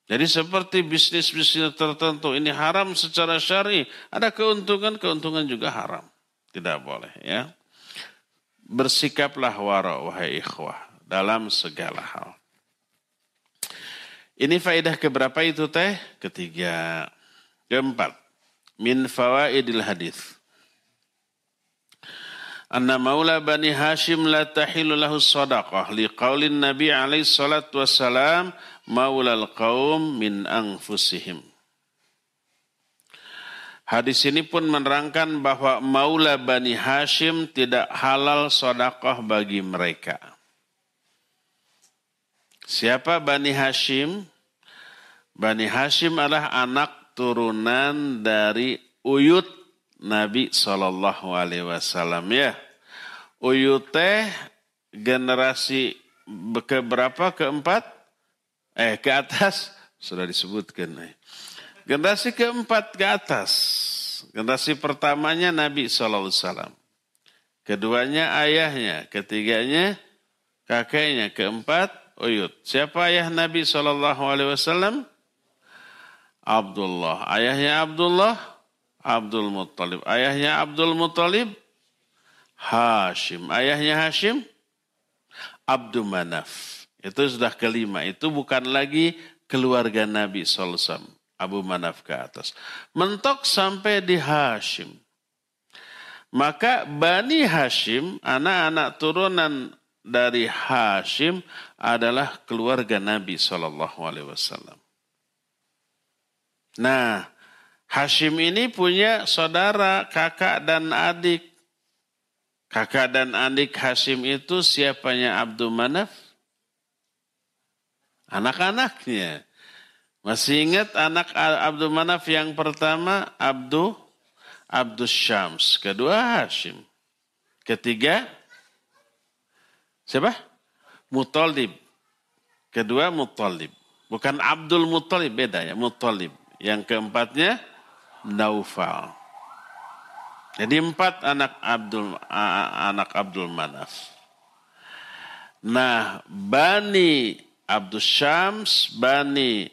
Jadi seperti bisnis-bisnis tertentu ini haram secara syari, ada keuntungan-keuntungan juga haram. Tidak boleh ya. Bersikaplah wara wahai ikhwah dalam segala hal. Ini faedah keberapa itu teh? Ketiga. Keempat. Min fawaidil hadis anna maula bani Hashim la tahilu lahu sadaqah liqaulin Nabi alaihi salatu wassalam maulal qaum min anfusihim. Hadis ini pun menerangkan bahwa maula Bani Hashim tidak halal sodakoh bagi mereka. Siapa Bani Hashim? Bani Hashim adalah anak turunan dari Uyut Nabi Shallallahu Alaihi Wasallam ya. Uyut teh generasi ke berapa? Keempat? Eh ke atas sudah disebutkan. Eh. Generasi keempat ke atas. Generasi pertamanya Nabi Wasallam. Keduanya ayahnya, ketiganya kakeknya, keempat Uyut. Siapa ayah Nabi Wasallam? Abdullah. Ayahnya Abdullah, Abdul Muttalib. Ayahnya Abdul Muttalib, Hashim. Ayahnya Hashim, Abdul Manaf. Itu sudah kelima. Itu bukan lagi keluarga Nabi SAW. Abu Manaf ke atas. Mentok sampai di Hashim. Maka Bani Hashim, anak-anak turunan dari Hashim adalah keluarga Nabi Shallallahu Alaihi Wasallam. Nah, Hashim ini punya saudara, kakak dan adik. Kakak dan adik Hashim itu siapanya Abdul Manaf? Anak-anaknya. Masih ingat anak Abdul Manaf yang pertama Abdul Abdul Syams. Kedua Hashim. Ketiga siapa? Muttalib. Kedua Muttalib. Bukan Abdul Muttalib, beda ya. Muttalib. Yang keempatnya Naufal. Jadi empat anak Abdul anak Abdul Manaf. Nah, Bani Abdul Syams, Bani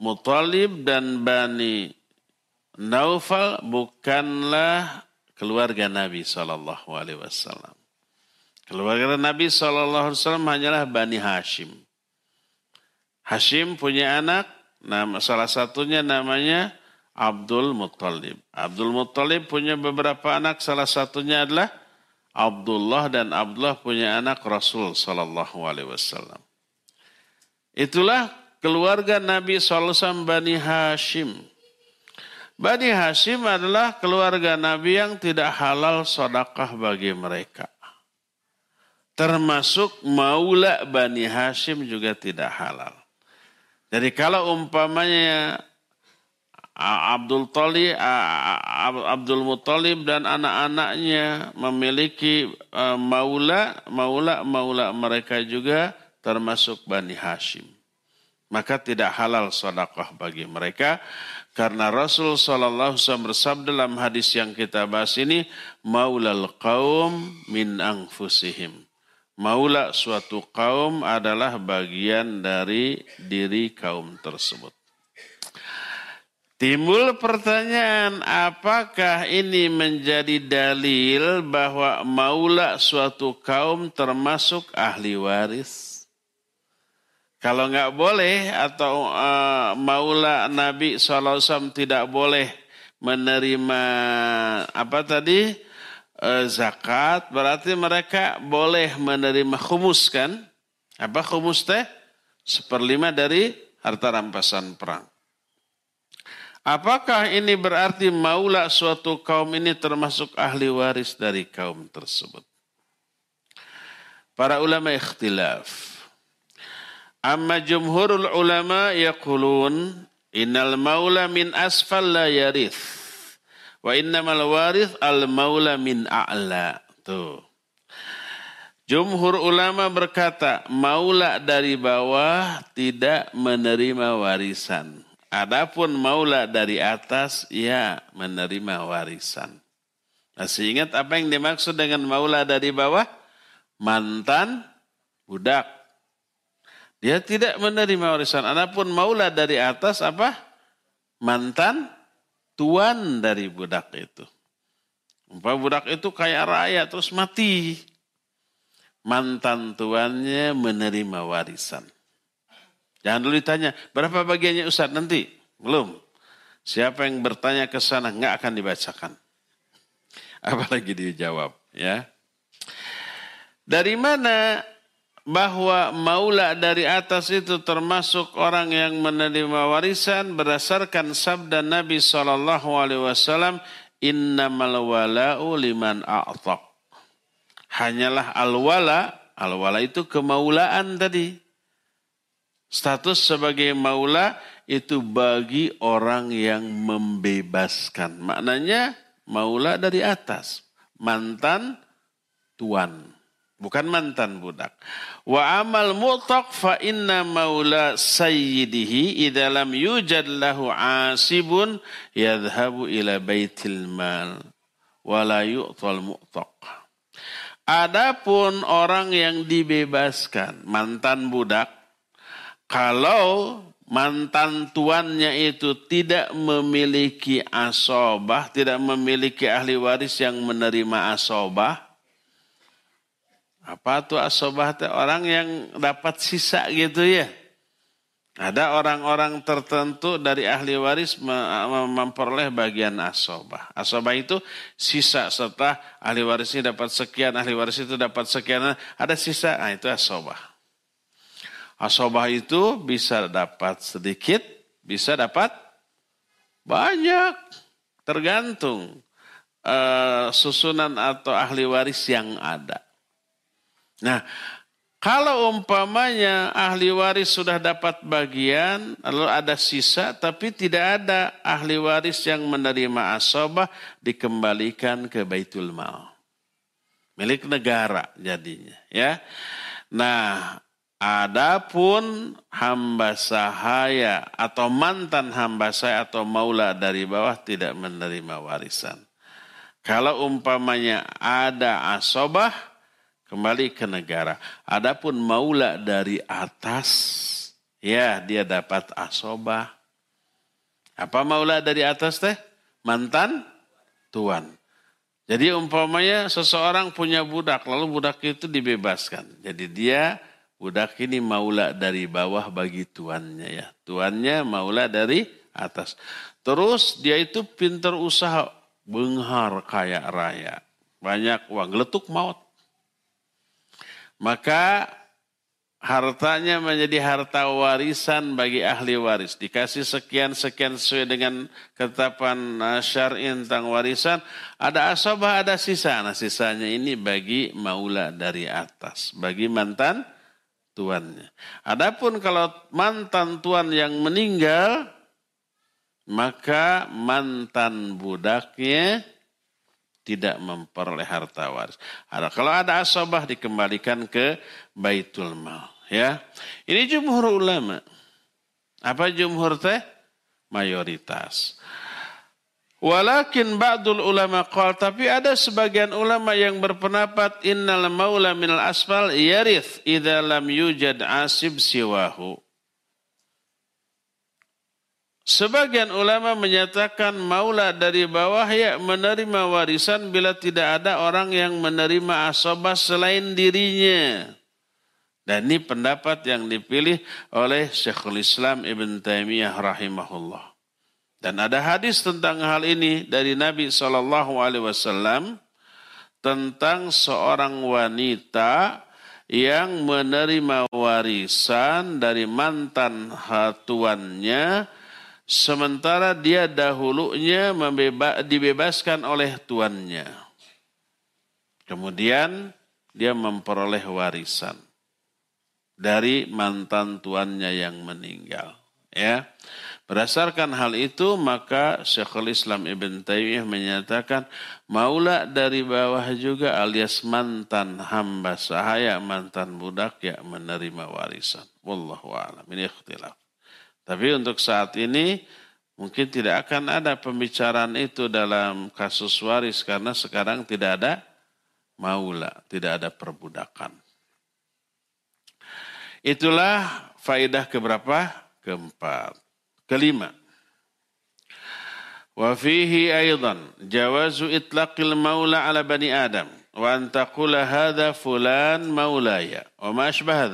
Mutalib dan Bani Naufal bukanlah keluarga Nabi Shallallahu Alaihi Wasallam. Keluarga Nabi Shallallahu Alaihi Wasallam hanyalah Bani Hashim. Hashim punya anak, nama salah satunya namanya Abdul Muttalib. Abdul Muttalib punya beberapa anak, salah satunya adalah Abdullah dan Abdullah punya anak Rasul Sallallahu Alaihi Wasallam. Itulah keluarga Nabi SAW Bani Hashim. Bani Hashim adalah keluarga Nabi yang tidak halal sodakah bagi mereka. Termasuk maula Bani Hashim juga tidak halal. Jadi kalau umpamanya Abdul Talib, Abdul Muttalib dan anak-anaknya memiliki maula, maula, maula mereka juga termasuk Bani Hashim. Maka tidak halal sedekah bagi mereka karena Rasul Shallallahu Alaihi bersabda dalam hadis yang kita bahas ini, maulal kaum min angfusihim. Maula suatu kaum adalah bagian dari diri kaum tersebut. Timbul pertanyaan, apakah ini menjadi dalil bahwa maula suatu kaum termasuk ahli waris? Kalau nggak boleh atau uh, maula Nabi SAW tidak boleh menerima apa tadi uh, zakat, berarti mereka boleh menerima khumus kan? Apa khumus teh? Seperlima dari harta rampasan perang. Apakah ini berarti maula suatu kaum ini termasuk ahli waris dari kaum tersebut? Para ulama ikhtilaf. Amma jumhurul ulama yaqulun innal maula min asfal la yarith. Wa innamal warith al maula min a'la. Tuh. Jumhur ulama berkata, maula dari bawah tidak menerima warisan. Adapun maula dari atas, ya menerima warisan. Masih ingat apa yang dimaksud dengan maula dari bawah? Mantan budak. Dia tidak menerima warisan. Adapun maula dari atas apa? Mantan tuan dari budak itu. Umpah budak itu kayak raya terus mati. Mantan tuannya menerima warisan. Jangan dulu ditanya, berapa bagiannya Ustaz nanti? Belum. Siapa yang bertanya ke sana nggak akan dibacakan. Apalagi dijawab, ya. Dari mana bahwa maula dari atas itu termasuk orang yang menerima warisan berdasarkan sabda Nabi Shallallahu Alaihi Wasallam innamal wala'u liman a'taq. Hanyalah al-wala, al-wala itu kemaulaan tadi. Status sebagai maula itu bagi orang yang membebaskan. Maknanya maula dari atas. Mantan tuan. Bukan mantan budak. Wa amal mu'taq fa inna maula sayyidihi idza lam yujad lahu asibun yadhhabu ila baitil mal wa la yu'tal mu'taq. Adapun orang yang dibebaskan, mantan budak, kalau mantan tuannya itu tidak memiliki asobah, tidak memiliki ahli waris yang menerima asobah, apa tuh asobah? Orang yang dapat sisa gitu ya. Ada orang-orang tertentu dari ahli waris memperoleh bagian asobah. Asobah itu sisa setelah ahli warisnya dapat sekian, ahli waris itu dapat sekian, ada sisa, nah itu asobah. Asobah itu bisa dapat sedikit, bisa dapat banyak. Tergantung uh, susunan atau ahli waris yang ada. Nah, kalau umpamanya ahli waris sudah dapat bagian, lalu ada sisa, tapi tidak ada ahli waris yang menerima asobah, dikembalikan ke Baitul Mal. Milik negara jadinya. ya. Nah, Adapun hamba sahaya atau mantan hamba saya atau maula dari bawah tidak menerima warisan. Kalau umpamanya ada asobah, kembali ke negara. Adapun maula dari atas, ya dia dapat asobah. Apa maula dari atas teh? Mantan tuan. Jadi umpamanya seseorang punya budak, lalu budak itu dibebaskan. Jadi dia Budak ini maula dari bawah bagi tuannya ya. Tuannya maula dari atas. Terus dia itu pinter usaha. Benghar kaya raya. Banyak uang. Letuk maut. Maka hartanya menjadi harta warisan bagi ahli waris. Dikasih sekian-sekian sesuai dengan ketetapan uh, syar'i tentang warisan. Ada asabah, ada sisa. Nah sisanya ini bagi maula dari atas. Bagi mantan tuannya. Adapun kalau mantan tuan yang meninggal, maka mantan budaknya tidak memperoleh harta waris. Ada kalau ada asabah dikembalikan ke baitul mal. Ya, ini jumhur ulama. Apa jumhur teh? Mayoritas. Walakin ba'dul ulama qal tapi ada sebagian ulama yang berpendapat innal maula minal asfal yarith idza lam yujad asib siwahu. Sebagian ulama menyatakan maula dari bawah ya menerima warisan bila tidak ada orang yang menerima asobah selain dirinya. Dan ini pendapat yang dipilih oleh Syekhul Islam Ibn Taimiyah rahimahullah. Dan ada hadis tentang hal ini dari Nabi Shallallahu Alaihi Wasallam tentang seorang wanita yang menerima warisan dari mantan tuannya sementara dia dahulunya dibebaskan oleh tuannya. Kemudian dia memperoleh warisan dari mantan tuannya yang meninggal. Ya. Berdasarkan hal itu maka Syekhul Islam Ibn Taimiyah menyatakan maula dari bawah juga alias mantan hamba sahaya, mantan budak ya menerima warisan. Wallahu a'lam. Ini ikhtilaf. Tapi untuk saat ini mungkin tidak akan ada pembicaraan itu dalam kasus waris karena sekarang tidak ada maula, tidak ada perbudakan. Itulah faidah keberapa? Keempat. Kelima. Wa fihi jawazu itlaqil maula ala bani Adam wa an taqula hadha fulan maulaya wa ma asbah.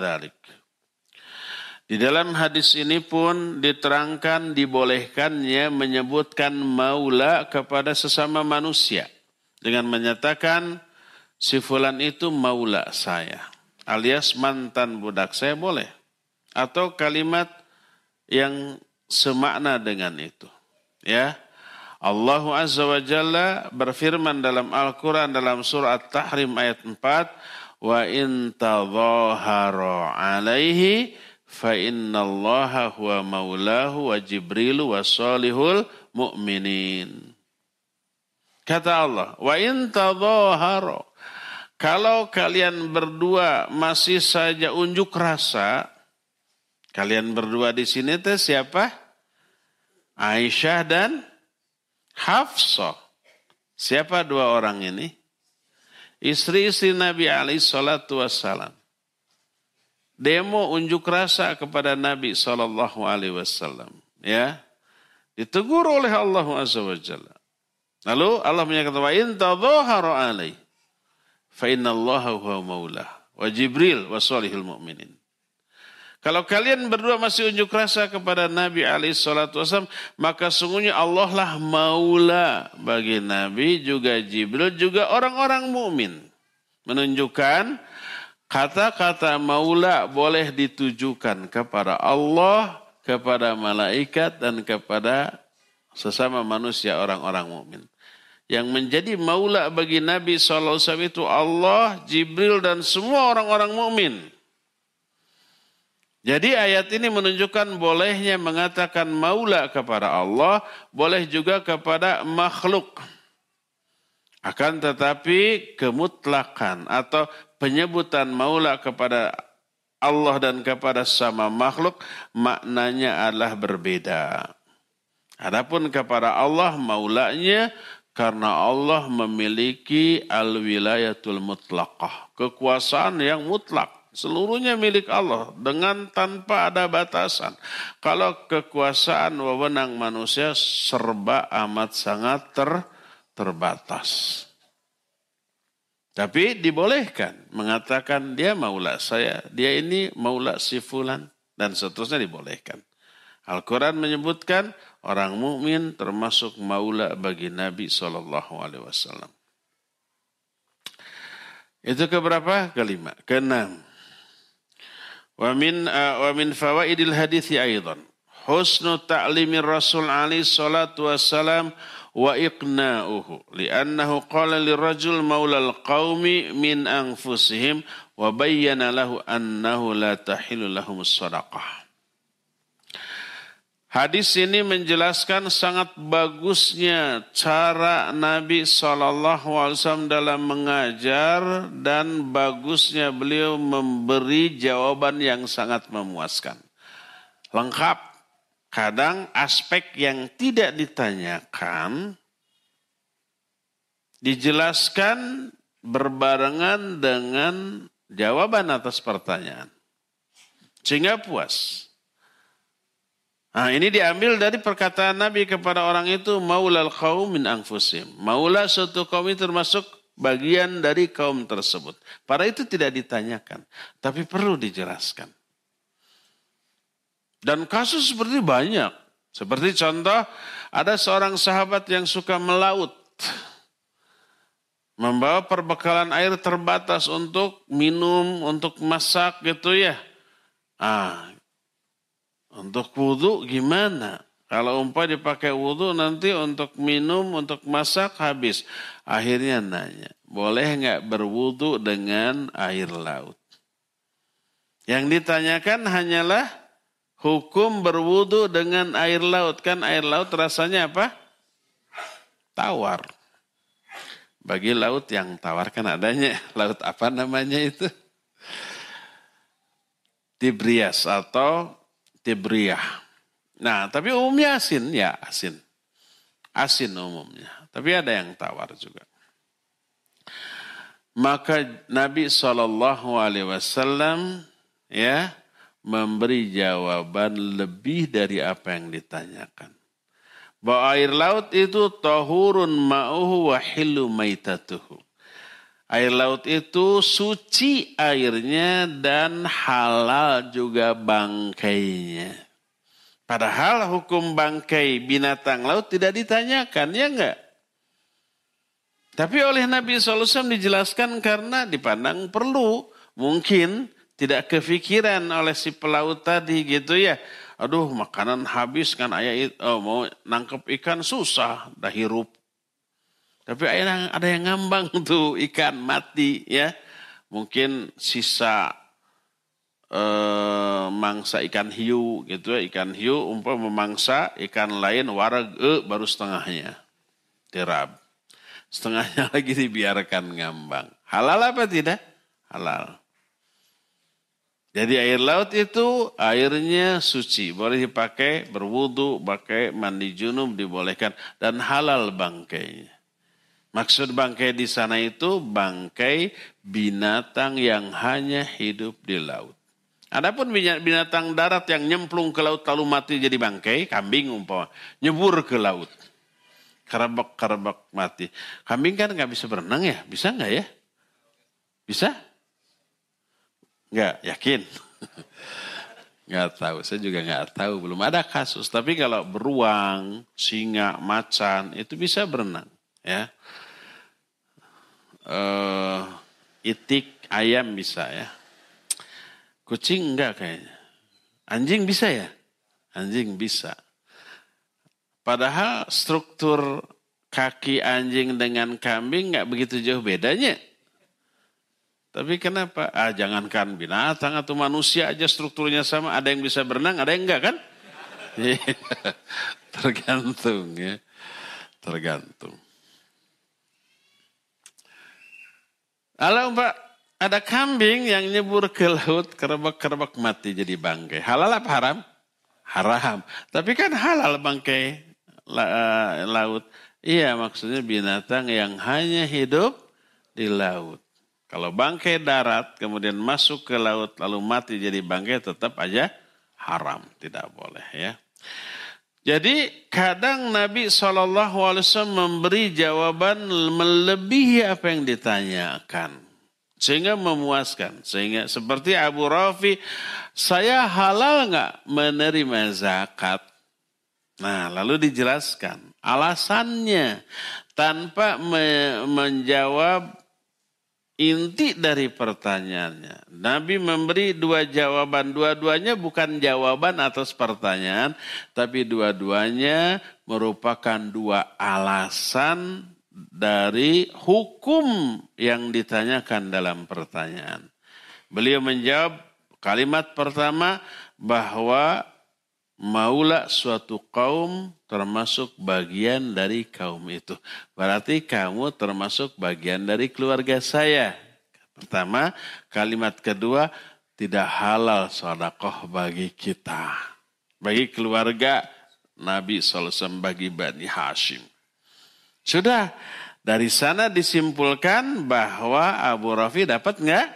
Di dalam hadis ini pun diterangkan dibolehkannya menyebutkan maula kepada sesama manusia dengan menyatakan si fulan itu maula saya alias mantan budak saya boleh. Atau kalimat yang semakna dengan itu. Ya. Allah Azza wa Jalla berfirman dalam Al-Quran dalam surah At-Tahrim ayat 4. Wa in alaihi fa inna allaha huwa maulahu wa jibrilu wa salihul mu'minin. Kata Allah, wa in tadhahara kalau kalian berdua masih saja unjuk rasa, kalian berdua di sini teh siapa? Aisyah dan Hafsah. Siapa dua orang ini? Istri-istri Nabi alaihi salatu wassalam. Demo unjuk rasa kepada Nabi sallallahu alaihi wasallam. Ya. Ditegur oleh Allah azza wa jalla. Lalu Allah menyatakan wa in tadhaharu alaihi fa innallaha huwa maulah wa Jibril wa salihul mu'minin. Kalau kalian berdua masih unjuk rasa kepada Nabi alaihi salatu wasallam, maka sungguhnya Allah lah maula bagi Nabi juga Jibril juga orang-orang mukmin. Menunjukkan kata-kata maula boleh ditujukan kepada Allah, kepada malaikat dan kepada sesama manusia orang-orang mukmin yang menjadi maula bagi Nabi SAW itu Allah, Jibril dan semua orang-orang mukmin. Jadi ayat ini menunjukkan bolehnya mengatakan maula kepada Allah, boleh juga kepada makhluk. Akan tetapi kemutlakan atau penyebutan maula kepada Allah dan kepada sama makhluk maknanya adalah berbeda. Adapun kepada Allah maulanya karena Allah memiliki al-wilayatul mutlaqah. Kekuasaan yang mutlak. Seluruhnya milik Allah dengan tanpa ada batasan. Kalau kekuasaan wewenang manusia serba amat sangat ter, terbatas. Tapi dibolehkan mengatakan dia maula saya, dia ini maula si fulan dan seterusnya dibolehkan. Al-Quran menyebutkan orang mukmin termasuk maula bagi Nabi Shallallahu Alaihi Wasallam. Itu keberapa? Kelima. Keenam. Wa min uh, wa min fawaidil hadithi aidan husnu ta'limir Rasul alaihi salatu wassalam wa iqna'uhu li'annahu qala lirajul maulal qaumi min anfusihim wa bayyana lahu annahu la tahilu lahumus sadaqah. Hadis ini menjelaskan sangat bagusnya cara Nabi SAW dalam mengajar dan bagusnya beliau memberi jawaban yang sangat memuaskan. Lengkap. Kadang aspek yang tidak ditanyakan dijelaskan berbarengan dengan jawaban atas pertanyaan. Sehingga puas. Nah, ini diambil dari perkataan Nabi kepada orang itu maulal kaum min anfusim. Maula suatu kaum itu termasuk bagian dari kaum tersebut. Pada itu tidak ditanyakan, tapi perlu dijelaskan. Dan kasus seperti banyak. Seperti contoh, ada seorang sahabat yang suka melaut. Membawa perbekalan air terbatas untuk minum, untuk masak gitu ya. Ah, untuk wudhu gimana? Kalau umpah dipakai wudhu nanti untuk minum, untuk masak habis. Akhirnya nanya, boleh nggak berwudhu dengan air laut? Yang ditanyakan hanyalah hukum berwudhu dengan air laut. Kan air laut rasanya apa? Tawar. Bagi laut yang tawar kan adanya. Laut apa namanya itu? Tibrias atau tibriyah. Nah, tapi umumnya asin, ya asin. Asin umumnya. Tapi ada yang tawar juga. Maka Nabi Shallallahu Alaihi Wasallam ya memberi jawaban lebih dari apa yang ditanyakan. Bahwa air laut itu tahurun ma'uhu wa hilu maitatuhu. Air laut itu suci airnya dan halal juga bangkainya. Padahal hukum bangkai binatang laut tidak ditanyakan, ya enggak? Tapi oleh Nabi SAW dijelaskan karena dipandang perlu. Mungkin tidak kefikiran oleh si pelaut tadi gitu ya. Aduh makanan habis kan ayah oh, mau nangkep ikan susah, dah hirup tapi ada yang ngambang tuh ikan mati ya. Mungkin sisa eh, mangsa ikan hiu gitu ya. Ikan hiu umpah memangsa ikan lain warag e, baru setengahnya. Terab. Setengahnya lagi dibiarkan ngambang. Halal apa tidak? Halal. Jadi air laut itu airnya suci, boleh dipakai berwudu, pakai mandi junub dibolehkan dan halal bangkainya. Maksud bangkai di sana itu bangkai binatang yang hanya hidup di laut. Adapun binatang darat yang nyemplung ke laut lalu mati jadi bangkai, kambing umpama, nyebur ke laut. Kerebak-kerebak mati. Kambing kan nggak bisa berenang ya? Bisa nggak ya? Bisa? Nggak, yakin? nggak tahu, saya juga nggak tahu. Belum ada kasus. Tapi kalau beruang, singa, macan, itu bisa berenang. Ya, uh, itik ayam bisa ya. Kucing enggak kayaknya. Anjing bisa ya? Anjing bisa. Padahal struktur kaki anjing dengan kambing nggak begitu jauh bedanya. Tapi kenapa? Ah, jangankan binatang atau manusia aja strukturnya sama. Ada yang bisa berenang, ada yang enggak kan? Tergantung ya. Tergantung. Kalau Mbak ada kambing yang nyebur ke laut, kerebak-kerebak mati jadi bangkai. Halal apa haram? Haram. Tapi kan halal bangkai eh, laut. Iya maksudnya binatang yang hanya hidup di laut. Kalau bangkai darat kemudian masuk ke laut lalu mati jadi bangkai tetap aja haram. Tidak boleh ya. Jadi kadang Nabi SAW memberi jawaban melebihi apa yang ditanyakan. Sehingga memuaskan. Sehingga seperti Abu Rafi, saya halal nggak menerima zakat? Nah lalu dijelaskan alasannya tanpa me menjawab inti dari pertanyaannya. Nabi memberi dua jawaban. Dua-duanya bukan jawaban atas pertanyaan, tapi dua-duanya merupakan dua alasan dari hukum yang ditanyakan dalam pertanyaan. Beliau menjawab kalimat pertama bahwa maulah suatu kaum termasuk bagian dari kaum itu. Berarti kamu termasuk bagian dari keluarga saya. Pertama, kalimat kedua, tidak halal sodakoh bagi kita. Bagi keluarga Nabi SAW bagi Bani Hashim. Sudah, dari sana disimpulkan bahwa Abu Rafi dapat nggak?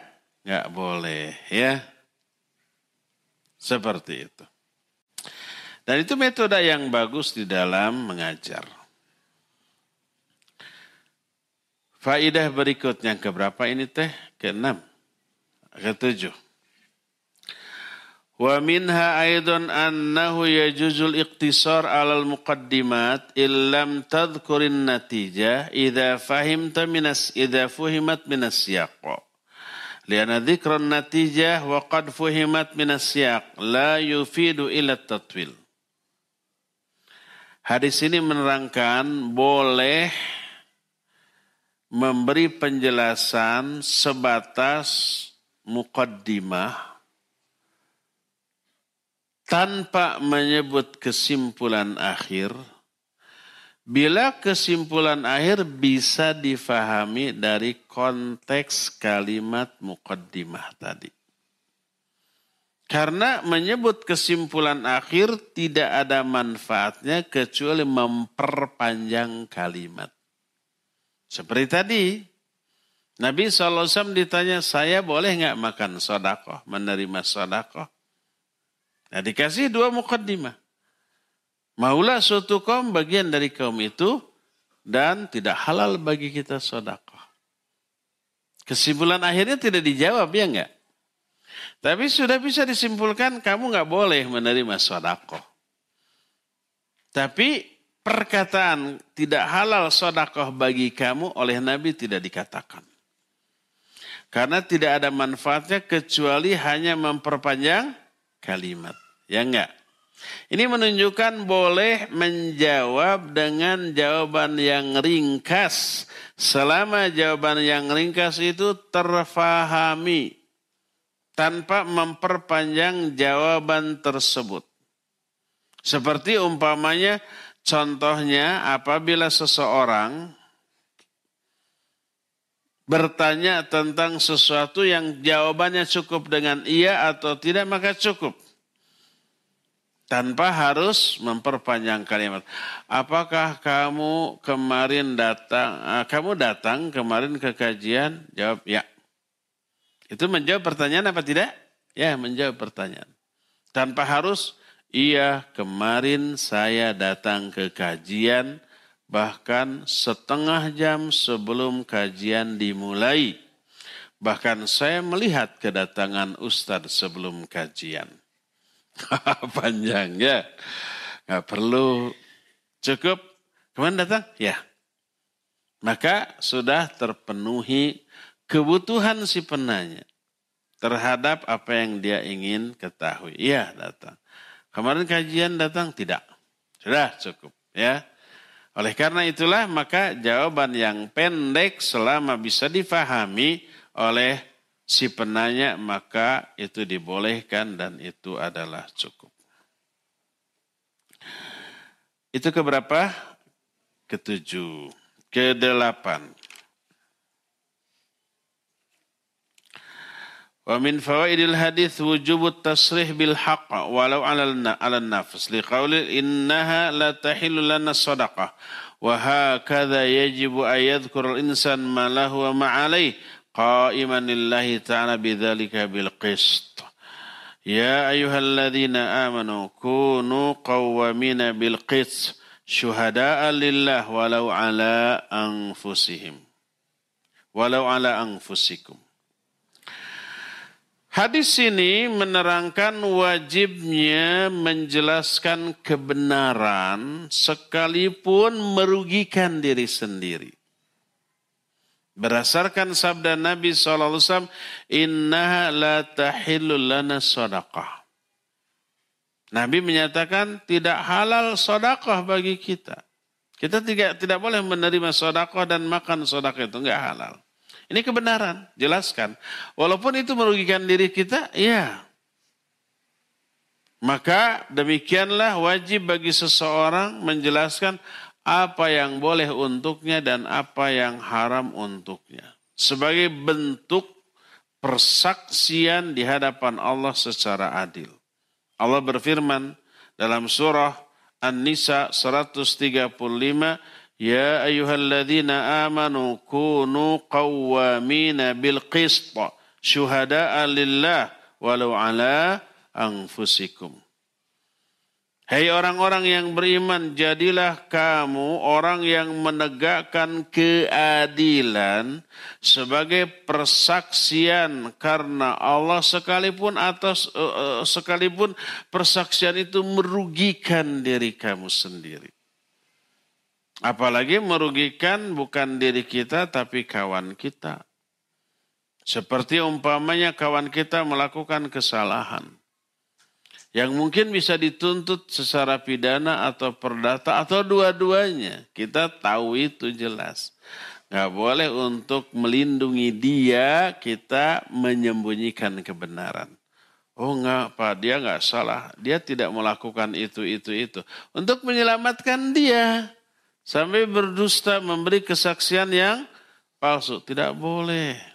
Nggak boleh, ya. Seperti itu. Dan itu metode yang bagus di dalam mengajar. Faidah berikutnya keberapa ini teh? Keenam. Ketujuh. Wa minha aidon annahu yajuzul iqtisar alal muqaddimat illam tadhkurin natijah idha fahimta minas idha fuhimat minas siyaq. Liana dhikran natijah wa qad fuhimat minas siyaq la yufidu ila tatwil. Hadis ini menerangkan boleh memberi penjelasan sebatas mukaddimah tanpa menyebut kesimpulan akhir bila kesimpulan akhir bisa difahami dari konteks kalimat mukaddimah tadi. Karena menyebut kesimpulan akhir tidak ada manfaatnya kecuali memperpanjang kalimat. Seperti tadi, Nabi SAW ditanya, saya boleh nggak makan sodakoh, menerima sodakoh? Nah dikasih dua mukaddimah. Maulah suatu kaum bagian dari kaum itu dan tidak halal bagi kita sodakoh. Kesimpulan akhirnya tidak dijawab ya enggak? Tapi sudah bisa disimpulkan kamu nggak boleh menerima sodako. Tapi perkataan tidak halal sodakoh bagi kamu oleh Nabi tidak dikatakan. Karena tidak ada manfaatnya kecuali hanya memperpanjang kalimat. Ya enggak? Ini menunjukkan boleh menjawab dengan jawaban yang ringkas. Selama jawaban yang ringkas itu terfahami tanpa memperpanjang jawaban tersebut. Seperti umpamanya contohnya apabila seseorang bertanya tentang sesuatu yang jawabannya cukup dengan iya atau tidak maka cukup. Tanpa harus memperpanjang kalimat. Apakah kamu kemarin datang, eh, kamu datang kemarin ke kajian? Jawab ya. Itu menjawab pertanyaan apa tidak? Ya, menjawab pertanyaan. Tanpa harus, iya kemarin saya datang ke kajian, bahkan setengah jam sebelum kajian dimulai. Bahkan saya melihat kedatangan Ustadz sebelum kajian. Panjang ya. Gak perlu. Cukup. Ke mana datang? Ya. Maka sudah terpenuhi kebutuhan si penanya terhadap apa yang dia ingin ketahui. Iya datang. Kemarin kajian datang? Tidak. Sudah cukup. ya. Oleh karena itulah maka jawaban yang pendek selama bisa difahami oleh si penanya maka itu dibolehkan dan itu adalah cukup. Itu keberapa? Ketujuh. Kedelapan. Wa min fawaidil hadis wujubut tasrih bil haqq walau 'ala al nafs. Liqauli innaha la tahillu lana sadaqah. Wa hakadha yajibu an yadhkur al insan ma lahu wa ma alayhi qa'iman lillahi ta'ala bidzalika bil qist. Ya ayyuhalladzina amanu kunu qawwamina bil qist. Syuhada'a lillah walau 'ala anfusihim. Walau 'ala anfusikum Hadis ini menerangkan wajibnya menjelaskan kebenaran sekalipun merugikan diri sendiri. Berdasarkan sabda Nabi SAW, Innaha la tahillu lana sadaqah. Nabi menyatakan tidak halal sodakoh bagi kita. Kita tidak tidak boleh menerima sodakoh dan makan sodakoh itu nggak halal. Ini kebenaran, jelaskan. Walaupun itu merugikan diri kita, ya. Maka demikianlah wajib bagi seseorang menjelaskan apa yang boleh untuknya dan apa yang haram untuknya. Sebagai bentuk persaksian di hadapan Allah secara adil. Allah berfirman dalam surah An-Nisa 135, Ya ayyuhalladzina amanu kunu qawwamina bil qist syuhada'a lillah walau ala anfusikum. Hei orang-orang yang beriman, jadilah kamu orang yang menegakkan keadilan sebagai persaksian karena Allah sekalipun atas uh, sekalipun persaksian itu merugikan diri kamu sendiri. Apalagi merugikan bukan diri kita tapi kawan kita. Seperti umpamanya kawan kita melakukan kesalahan yang mungkin bisa dituntut secara pidana atau perdata atau dua-duanya. Kita tahu itu jelas. Nggak boleh untuk melindungi dia kita menyembunyikan kebenaran. Oh enggak Pak, dia nggak salah. Dia tidak melakukan itu, itu, itu. Untuk menyelamatkan dia. Sampai berdusta memberi kesaksian yang palsu. Tidak boleh.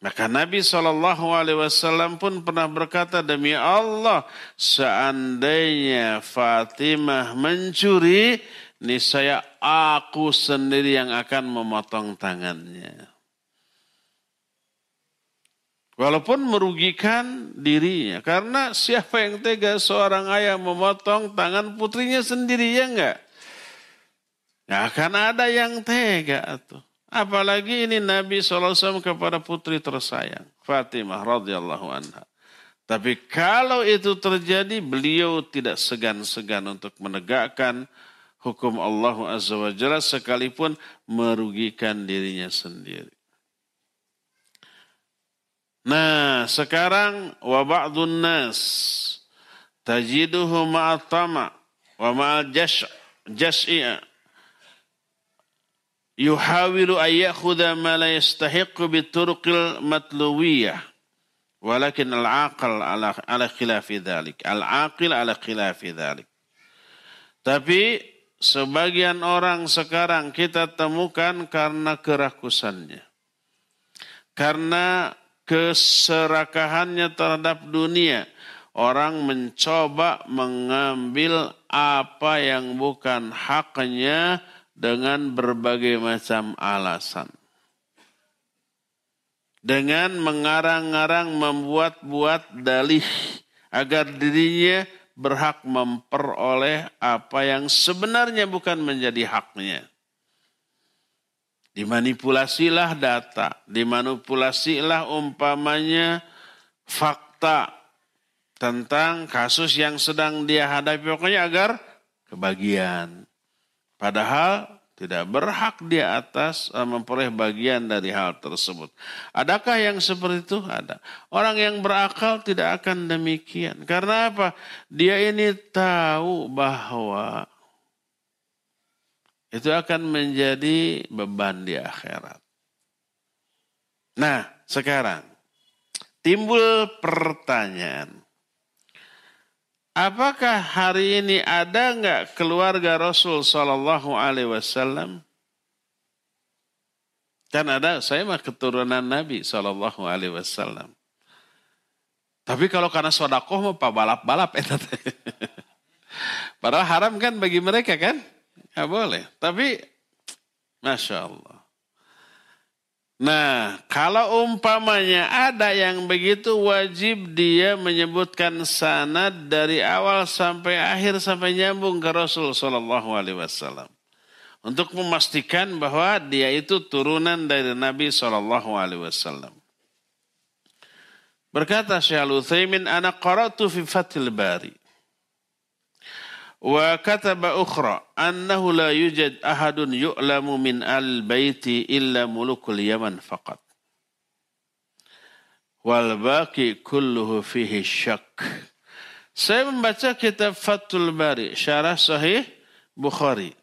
Maka Nabi SAW pun pernah berkata, demi Allah, seandainya Fatimah mencuri, niscaya aku sendiri yang akan memotong tangannya. Walaupun merugikan dirinya. Karena siapa yang tega seorang ayah memotong tangan putrinya sendiri, ya enggak? Ya akan ada yang tega tuh. Apalagi ini Nabi SAW kepada putri tersayang. Fatimah radhiyallahu anha. Tapi kalau itu terjadi, beliau tidak segan-segan untuk menegakkan hukum Allah Azza wa sekalipun merugikan dirinya sendiri. Nah, sekarang wa ba'dun nas tajiduhu ma'atama wa ma'al jas'i'a yuhawilu ayyakhudha ma la yastahiqu bituruqil matluwiyah. Walakin al-aqil ala, ala khilafi dhalik. Al-aqil ala khilafi dhalik. Tapi sebagian orang sekarang kita temukan karena kerakusannya. Karena keserakahannya terhadap dunia orang mencoba mengambil apa yang bukan haknya dengan berbagai macam alasan. Dengan mengarang-arang membuat-buat dalih agar dirinya berhak memperoleh apa yang sebenarnya bukan menjadi haknya. Dimanipulasilah data, dimanipulasilah umpamanya fakta tentang kasus yang sedang dia hadapi pokoknya agar kebagian. Padahal tidak berhak di atas eh, memperoleh bagian dari hal tersebut. Adakah yang seperti itu? Ada. Orang yang berakal tidak akan demikian. Karena apa? Dia ini tahu bahwa itu akan menjadi beban di akhirat. Nah, sekarang timbul pertanyaan. Apakah hari ini ada nggak keluarga Rasul Shallallahu Alaihi Wasallam? Kan ada, saya mah keturunan Nabi Shallallahu Alaihi Wasallam. Tapi kalau karena sodakoh mau pak balap-balap Padahal haram kan bagi mereka kan? Ya boleh. Tapi Masya Allah. Nah, kalau umpamanya ada yang begitu wajib dia menyebutkan sanad dari awal sampai akhir sampai nyambung ke Rasul Shallallahu Alaihi Wasallam untuk memastikan bahwa dia itu turunan dari Nabi Shallallahu Alaihi Wasallam. Berkata Syekh Al-Utsaimin, "Ana qara'tu fi Fathil Bari Wa kataba ukhra annahu la yujad ahadun yu'lamu min al-baiti illa mulukul Yaman faqat. Wal baqi kulluhu fihi syak. Saya membaca kitab Fathul Bari, syarah sahih Bukhari.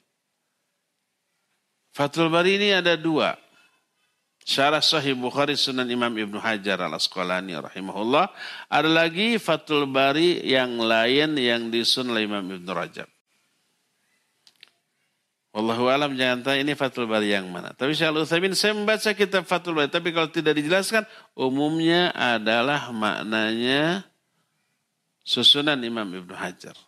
Fathul Bari ini ada dua. Syarah Sahih Bukhari Sunan Imam Ibnu Hajar al Asqalani rahimahullah. Ada lagi Fathul Bari yang lain yang disusun oleh Imam Ibnu Rajab. Wallahu alam jangan tanya ini Fathul Bari yang mana. Tapi Syekh Utsaimin saya membaca kitab Fathul Bari tapi kalau tidak dijelaskan umumnya adalah maknanya susunan Imam Ibnu Hajar.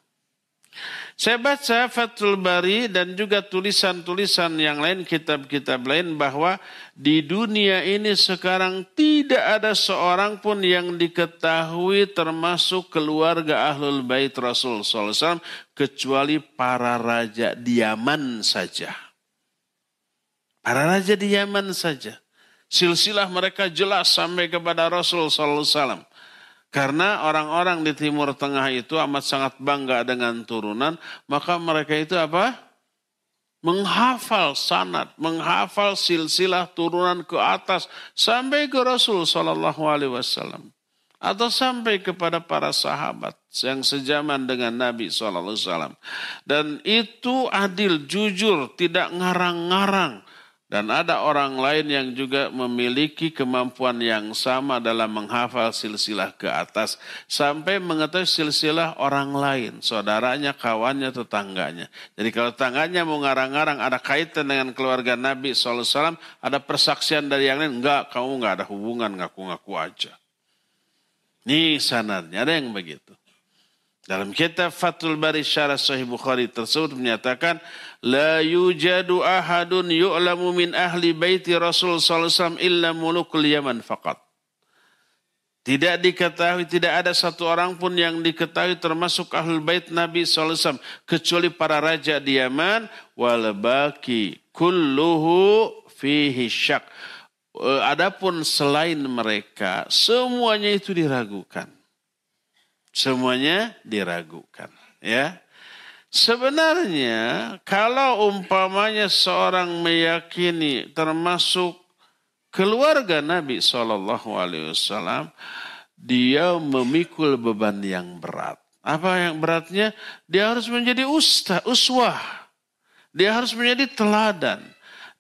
Saya baca Fathul Bari dan juga tulisan-tulisan yang lain, kitab-kitab lain bahwa di dunia ini sekarang tidak ada seorang pun yang diketahui termasuk keluarga Ahlul Bait Rasul SAW kecuali para raja di Yaman saja. Para raja di Yaman saja. Silsilah mereka jelas sampai kepada Rasul SAW. Karena orang-orang di Timur Tengah itu amat sangat bangga dengan turunan, maka mereka itu apa? Menghafal sanat, menghafal silsilah turunan ke atas sampai ke Rasul Shallallahu Alaihi Wasallam atau sampai kepada para sahabat yang sejaman dengan Nabi Shallallahu Alaihi Wasallam dan itu adil, jujur, tidak ngarang-ngarang dan ada orang lain yang juga memiliki kemampuan yang sama dalam menghafal silsilah ke atas. Sampai mengetahui silsilah orang lain. Saudaranya, kawannya, tetangganya. Jadi kalau tetangganya mau ngarang-ngarang ada kaitan dengan keluarga Nabi SAW. Ada persaksian dari yang lain. Enggak, kamu enggak ada hubungan ngaku-ngaku aja. Ini sanadnya, ada yang begitu. Dalam kitab Fathul Bari Syarah Sahih Bukhari tersebut menyatakan la yujadu ahadun yu'lamu min ahli baiti Rasul sallallahu illa mulukul Yaman faqat. Tidak diketahui, tidak ada satu orang pun yang diketahui termasuk ahlul bait Nabi SAW. Kecuali para raja di Yaman. Walbaki kulluhu fihi syak. Eh, adapun selain mereka, semuanya itu diragukan. Semuanya diragukan. Ya. Sebenarnya kalau umpamanya seorang meyakini termasuk keluarga Nabi Shallallahu Alaihi Wasallam, dia memikul beban yang berat. Apa yang beratnya? Dia harus menjadi ustaz, uswah. Dia harus menjadi teladan.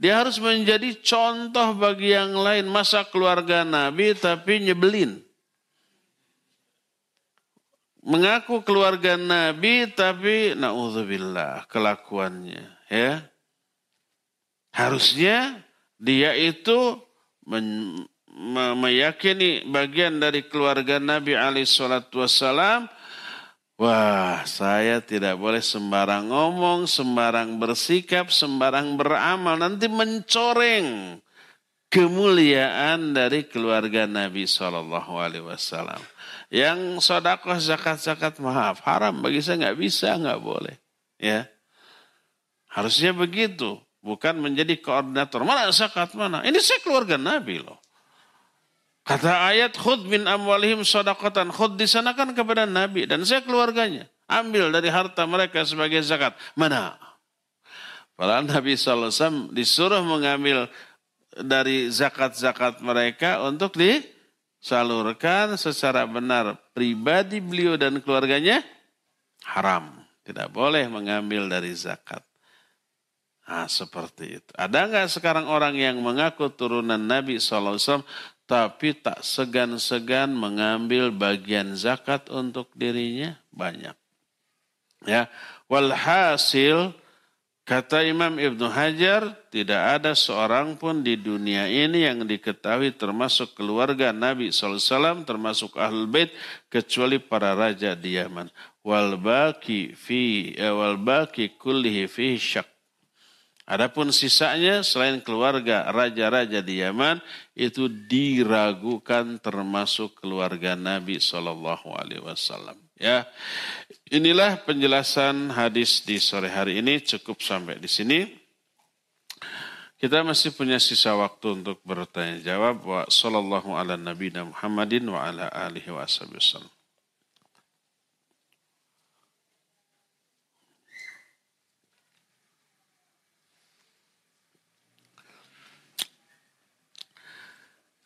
Dia harus menjadi contoh bagi yang lain. Masa keluarga Nabi tapi nyebelin mengaku keluarga Nabi tapi naudzubillah kelakuannya ya. Harusnya dia itu meyakini bagian dari keluarga Nabi alaihi salatu wassalam Wah, saya tidak boleh sembarang ngomong, sembarang bersikap, sembarang beramal. Nanti mencoreng kemuliaan dari keluarga Nabi Shallallahu Alaihi Wasallam. Yang sodakoh zakat-zakat maaf haram bagi saya nggak bisa nggak boleh. Ya harusnya begitu. Bukan menjadi koordinator. Mana zakat mana? Ini saya keluarga Nabi loh. Kata ayat khud min amwalihim sodakotan. Khud disanakan kepada Nabi. Dan saya keluarganya. Ambil dari harta mereka sebagai zakat. Mana? Padahal Nabi SAW disuruh mengambil dari zakat-zakat mereka untuk di salurkan secara benar pribadi beliau dan keluarganya haram. Tidak boleh mengambil dari zakat. Nah, seperti itu. Ada nggak sekarang orang yang mengaku turunan Nabi SAW tapi tak segan-segan mengambil bagian zakat untuk dirinya? Banyak. Ya, walhasil Kata Imam Ibnu Hajar, tidak ada seorang pun di dunia ini yang diketahui termasuk keluarga Nabi SAW, termasuk Ahlul Bait, kecuali para raja di Yaman. Wal baki fi eh, wal baki kullihi fi syak. Adapun sisanya selain keluarga raja-raja di Yaman itu diragukan termasuk keluarga Nabi Shallallahu Alaihi Wasallam. Ya, inilah penjelasan hadis di sore hari ini cukup sampai di sini. Kita masih punya sisa waktu untuk bertanya jawab. Wa sallallahu ala Muhammadin wa ala alihi wa.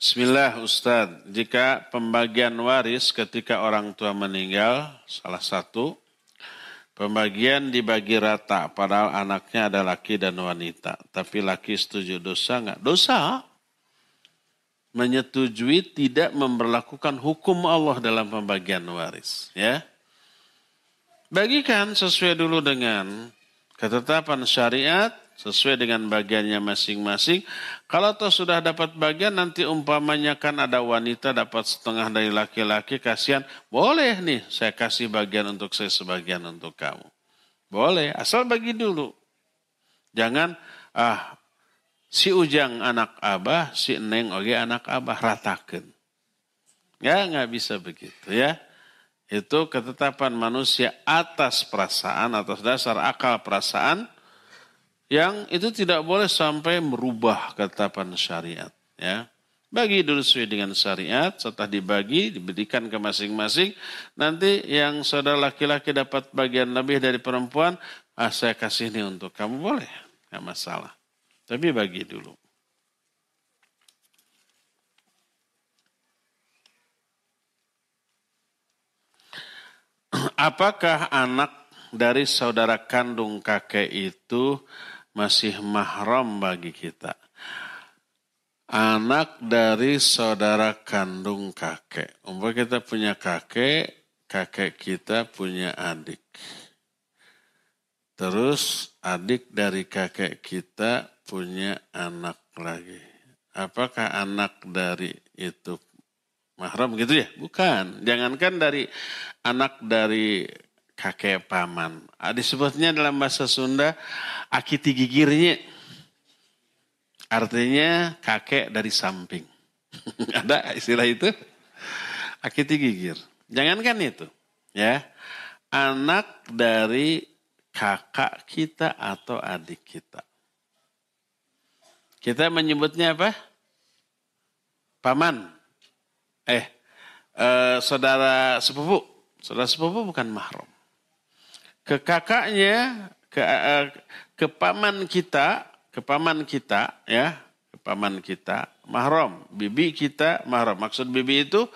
Bismillah Ustaz, jika pembagian waris ketika orang tua meninggal, salah satu, pembagian dibagi rata, padahal anaknya ada laki dan wanita. Tapi laki setuju dosa nggak? Dosa. Menyetujui tidak memperlakukan hukum Allah dalam pembagian waris. Ya, Bagikan sesuai dulu dengan ketetapan syariat, sesuai dengan bagiannya masing-masing. Kalau toh sudah dapat bagian nanti umpamanya kan ada wanita dapat setengah dari laki-laki kasihan, boleh nih saya kasih bagian untuk saya sebagian untuk kamu. Boleh, asal bagi dulu. Jangan ah si Ujang anak abah, si Neng oke anak abah ratakan. Ya nggak bisa begitu ya. Itu ketetapan manusia atas perasaan, atas dasar akal perasaan yang itu tidak boleh sampai merubah ketetapan syariat. Ya. Bagi dulu sesuai dengan syariat, setelah dibagi, diberikan ke masing-masing. Nanti yang saudara laki-laki dapat bagian lebih dari perempuan, ah saya kasih ini untuk kamu, boleh. Nggak masalah. Tapi bagi dulu. Apakah anak dari saudara kandung kakek itu masih mahram bagi kita. Anak dari saudara kandung kakek. Umpamanya kita punya kakek, kakek kita punya adik. Terus adik dari kakek kita punya anak lagi. Apakah anak dari itu mahram gitu ya? Bukan. Jangankan dari anak dari kakek paman. Ah, disebutnya dalam bahasa Sunda akiti gigirnya. Artinya kakek dari samping. Ada istilah itu? Akiti gigir. Jangankan itu. ya Anak dari kakak kita atau adik kita. Kita menyebutnya apa? Paman. Eh, eh saudara sepupu. Saudara sepupu bukan mahram ke kakaknya, ke, uh, ke paman kita, ke paman kita, ya, ke paman kita, mahram, bibi kita mahram. Maksud bibi itu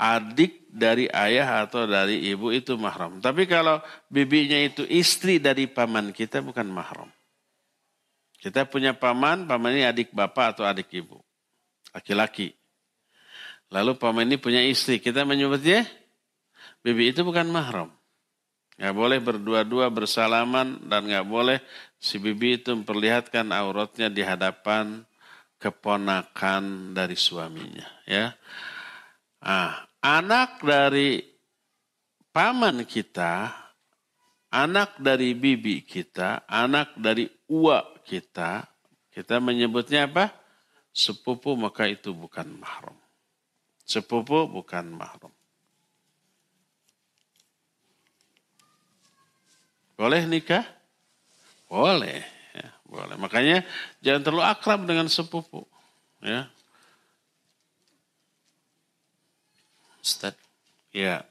adik dari ayah atau dari ibu itu mahram. Tapi kalau bibinya itu istri dari paman kita bukan mahram. Kita punya paman, paman ini adik bapak atau adik ibu. Laki-laki. Lalu paman ini punya istri. Kita menyebutnya bibi itu bukan mahram. Nggak boleh berdua-dua bersalaman dan nggak boleh si bibi itu memperlihatkan auratnya di hadapan keponakan dari suaminya. Ya, ah, anak dari paman kita, anak dari bibi kita, anak dari uak kita, kita menyebutnya apa? Sepupu maka itu bukan mahram. Sepupu bukan mahram. Boleh nikah? Boleh. Ya, boleh. Makanya jangan terlalu akrab dengan sepupu. Ya. Ustaz. Ya.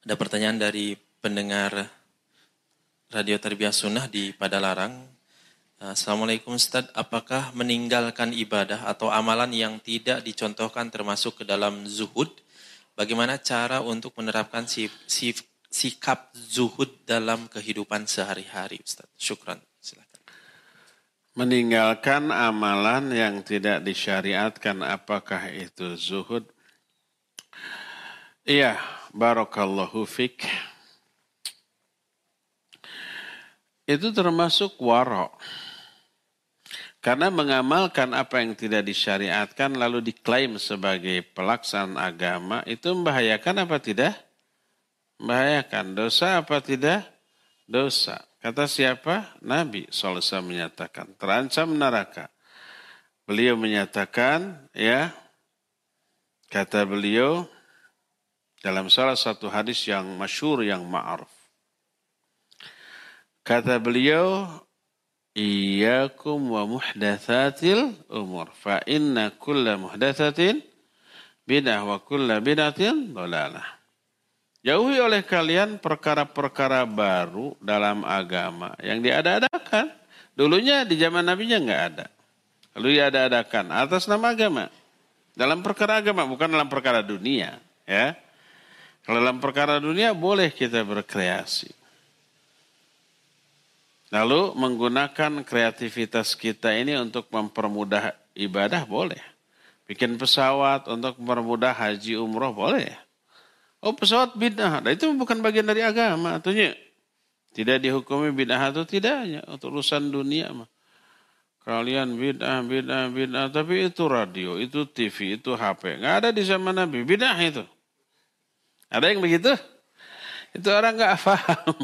Ada pertanyaan dari pendengar Radio Tarbiyah Sunnah di Padalarang. Assalamualaikum Ustaz, apakah meninggalkan ibadah atau amalan yang tidak dicontohkan termasuk ke dalam zuhud? Bagaimana cara untuk menerapkan sif, sif, sikap zuhud dalam kehidupan sehari-hari Ustaz. Syukran. Silakan. Meninggalkan amalan yang tidak disyariatkan apakah itu zuhud? Iya, barakallahu fik. Itu termasuk warok. Karena mengamalkan apa yang tidak disyariatkan lalu diklaim sebagai pelaksanaan agama itu membahayakan apa tidak? Membahayakan. Dosa apa tidak? Dosa. Kata siapa? Nabi SAW menyatakan. Terancam neraka. Beliau menyatakan, ya, kata beliau, dalam salah satu hadis yang masyur, yang ma'aruf. Kata beliau, Iyakum wa muhdathatil umur. Fa inna kulla muhdathatin bidah wa kulla bidatin dolalah. Jauhi oleh kalian perkara-perkara baru dalam agama yang diada-adakan. Dulunya di zaman Nabi nya nggak ada. Lalu diada-adakan atas nama agama. Dalam perkara agama, bukan dalam perkara dunia. Ya. Kalau dalam perkara dunia boleh kita berkreasi. Lalu menggunakan kreativitas kita ini untuk mempermudah ibadah boleh. Bikin pesawat untuk mempermudah haji umroh boleh. Oh pesawat bid'ah, nah, itu bukan bagian dari agama. Artinya tidak dihukumi bid'ah itu tidaknya untuk urusan dunia mah. Kalian bid'ah, bid'ah, bid'ah. Tapi itu radio, itu TV, itu HP. Nggak ada di zaman Nabi. Bid'ah itu. Ada yang begitu? Itu orang nggak paham.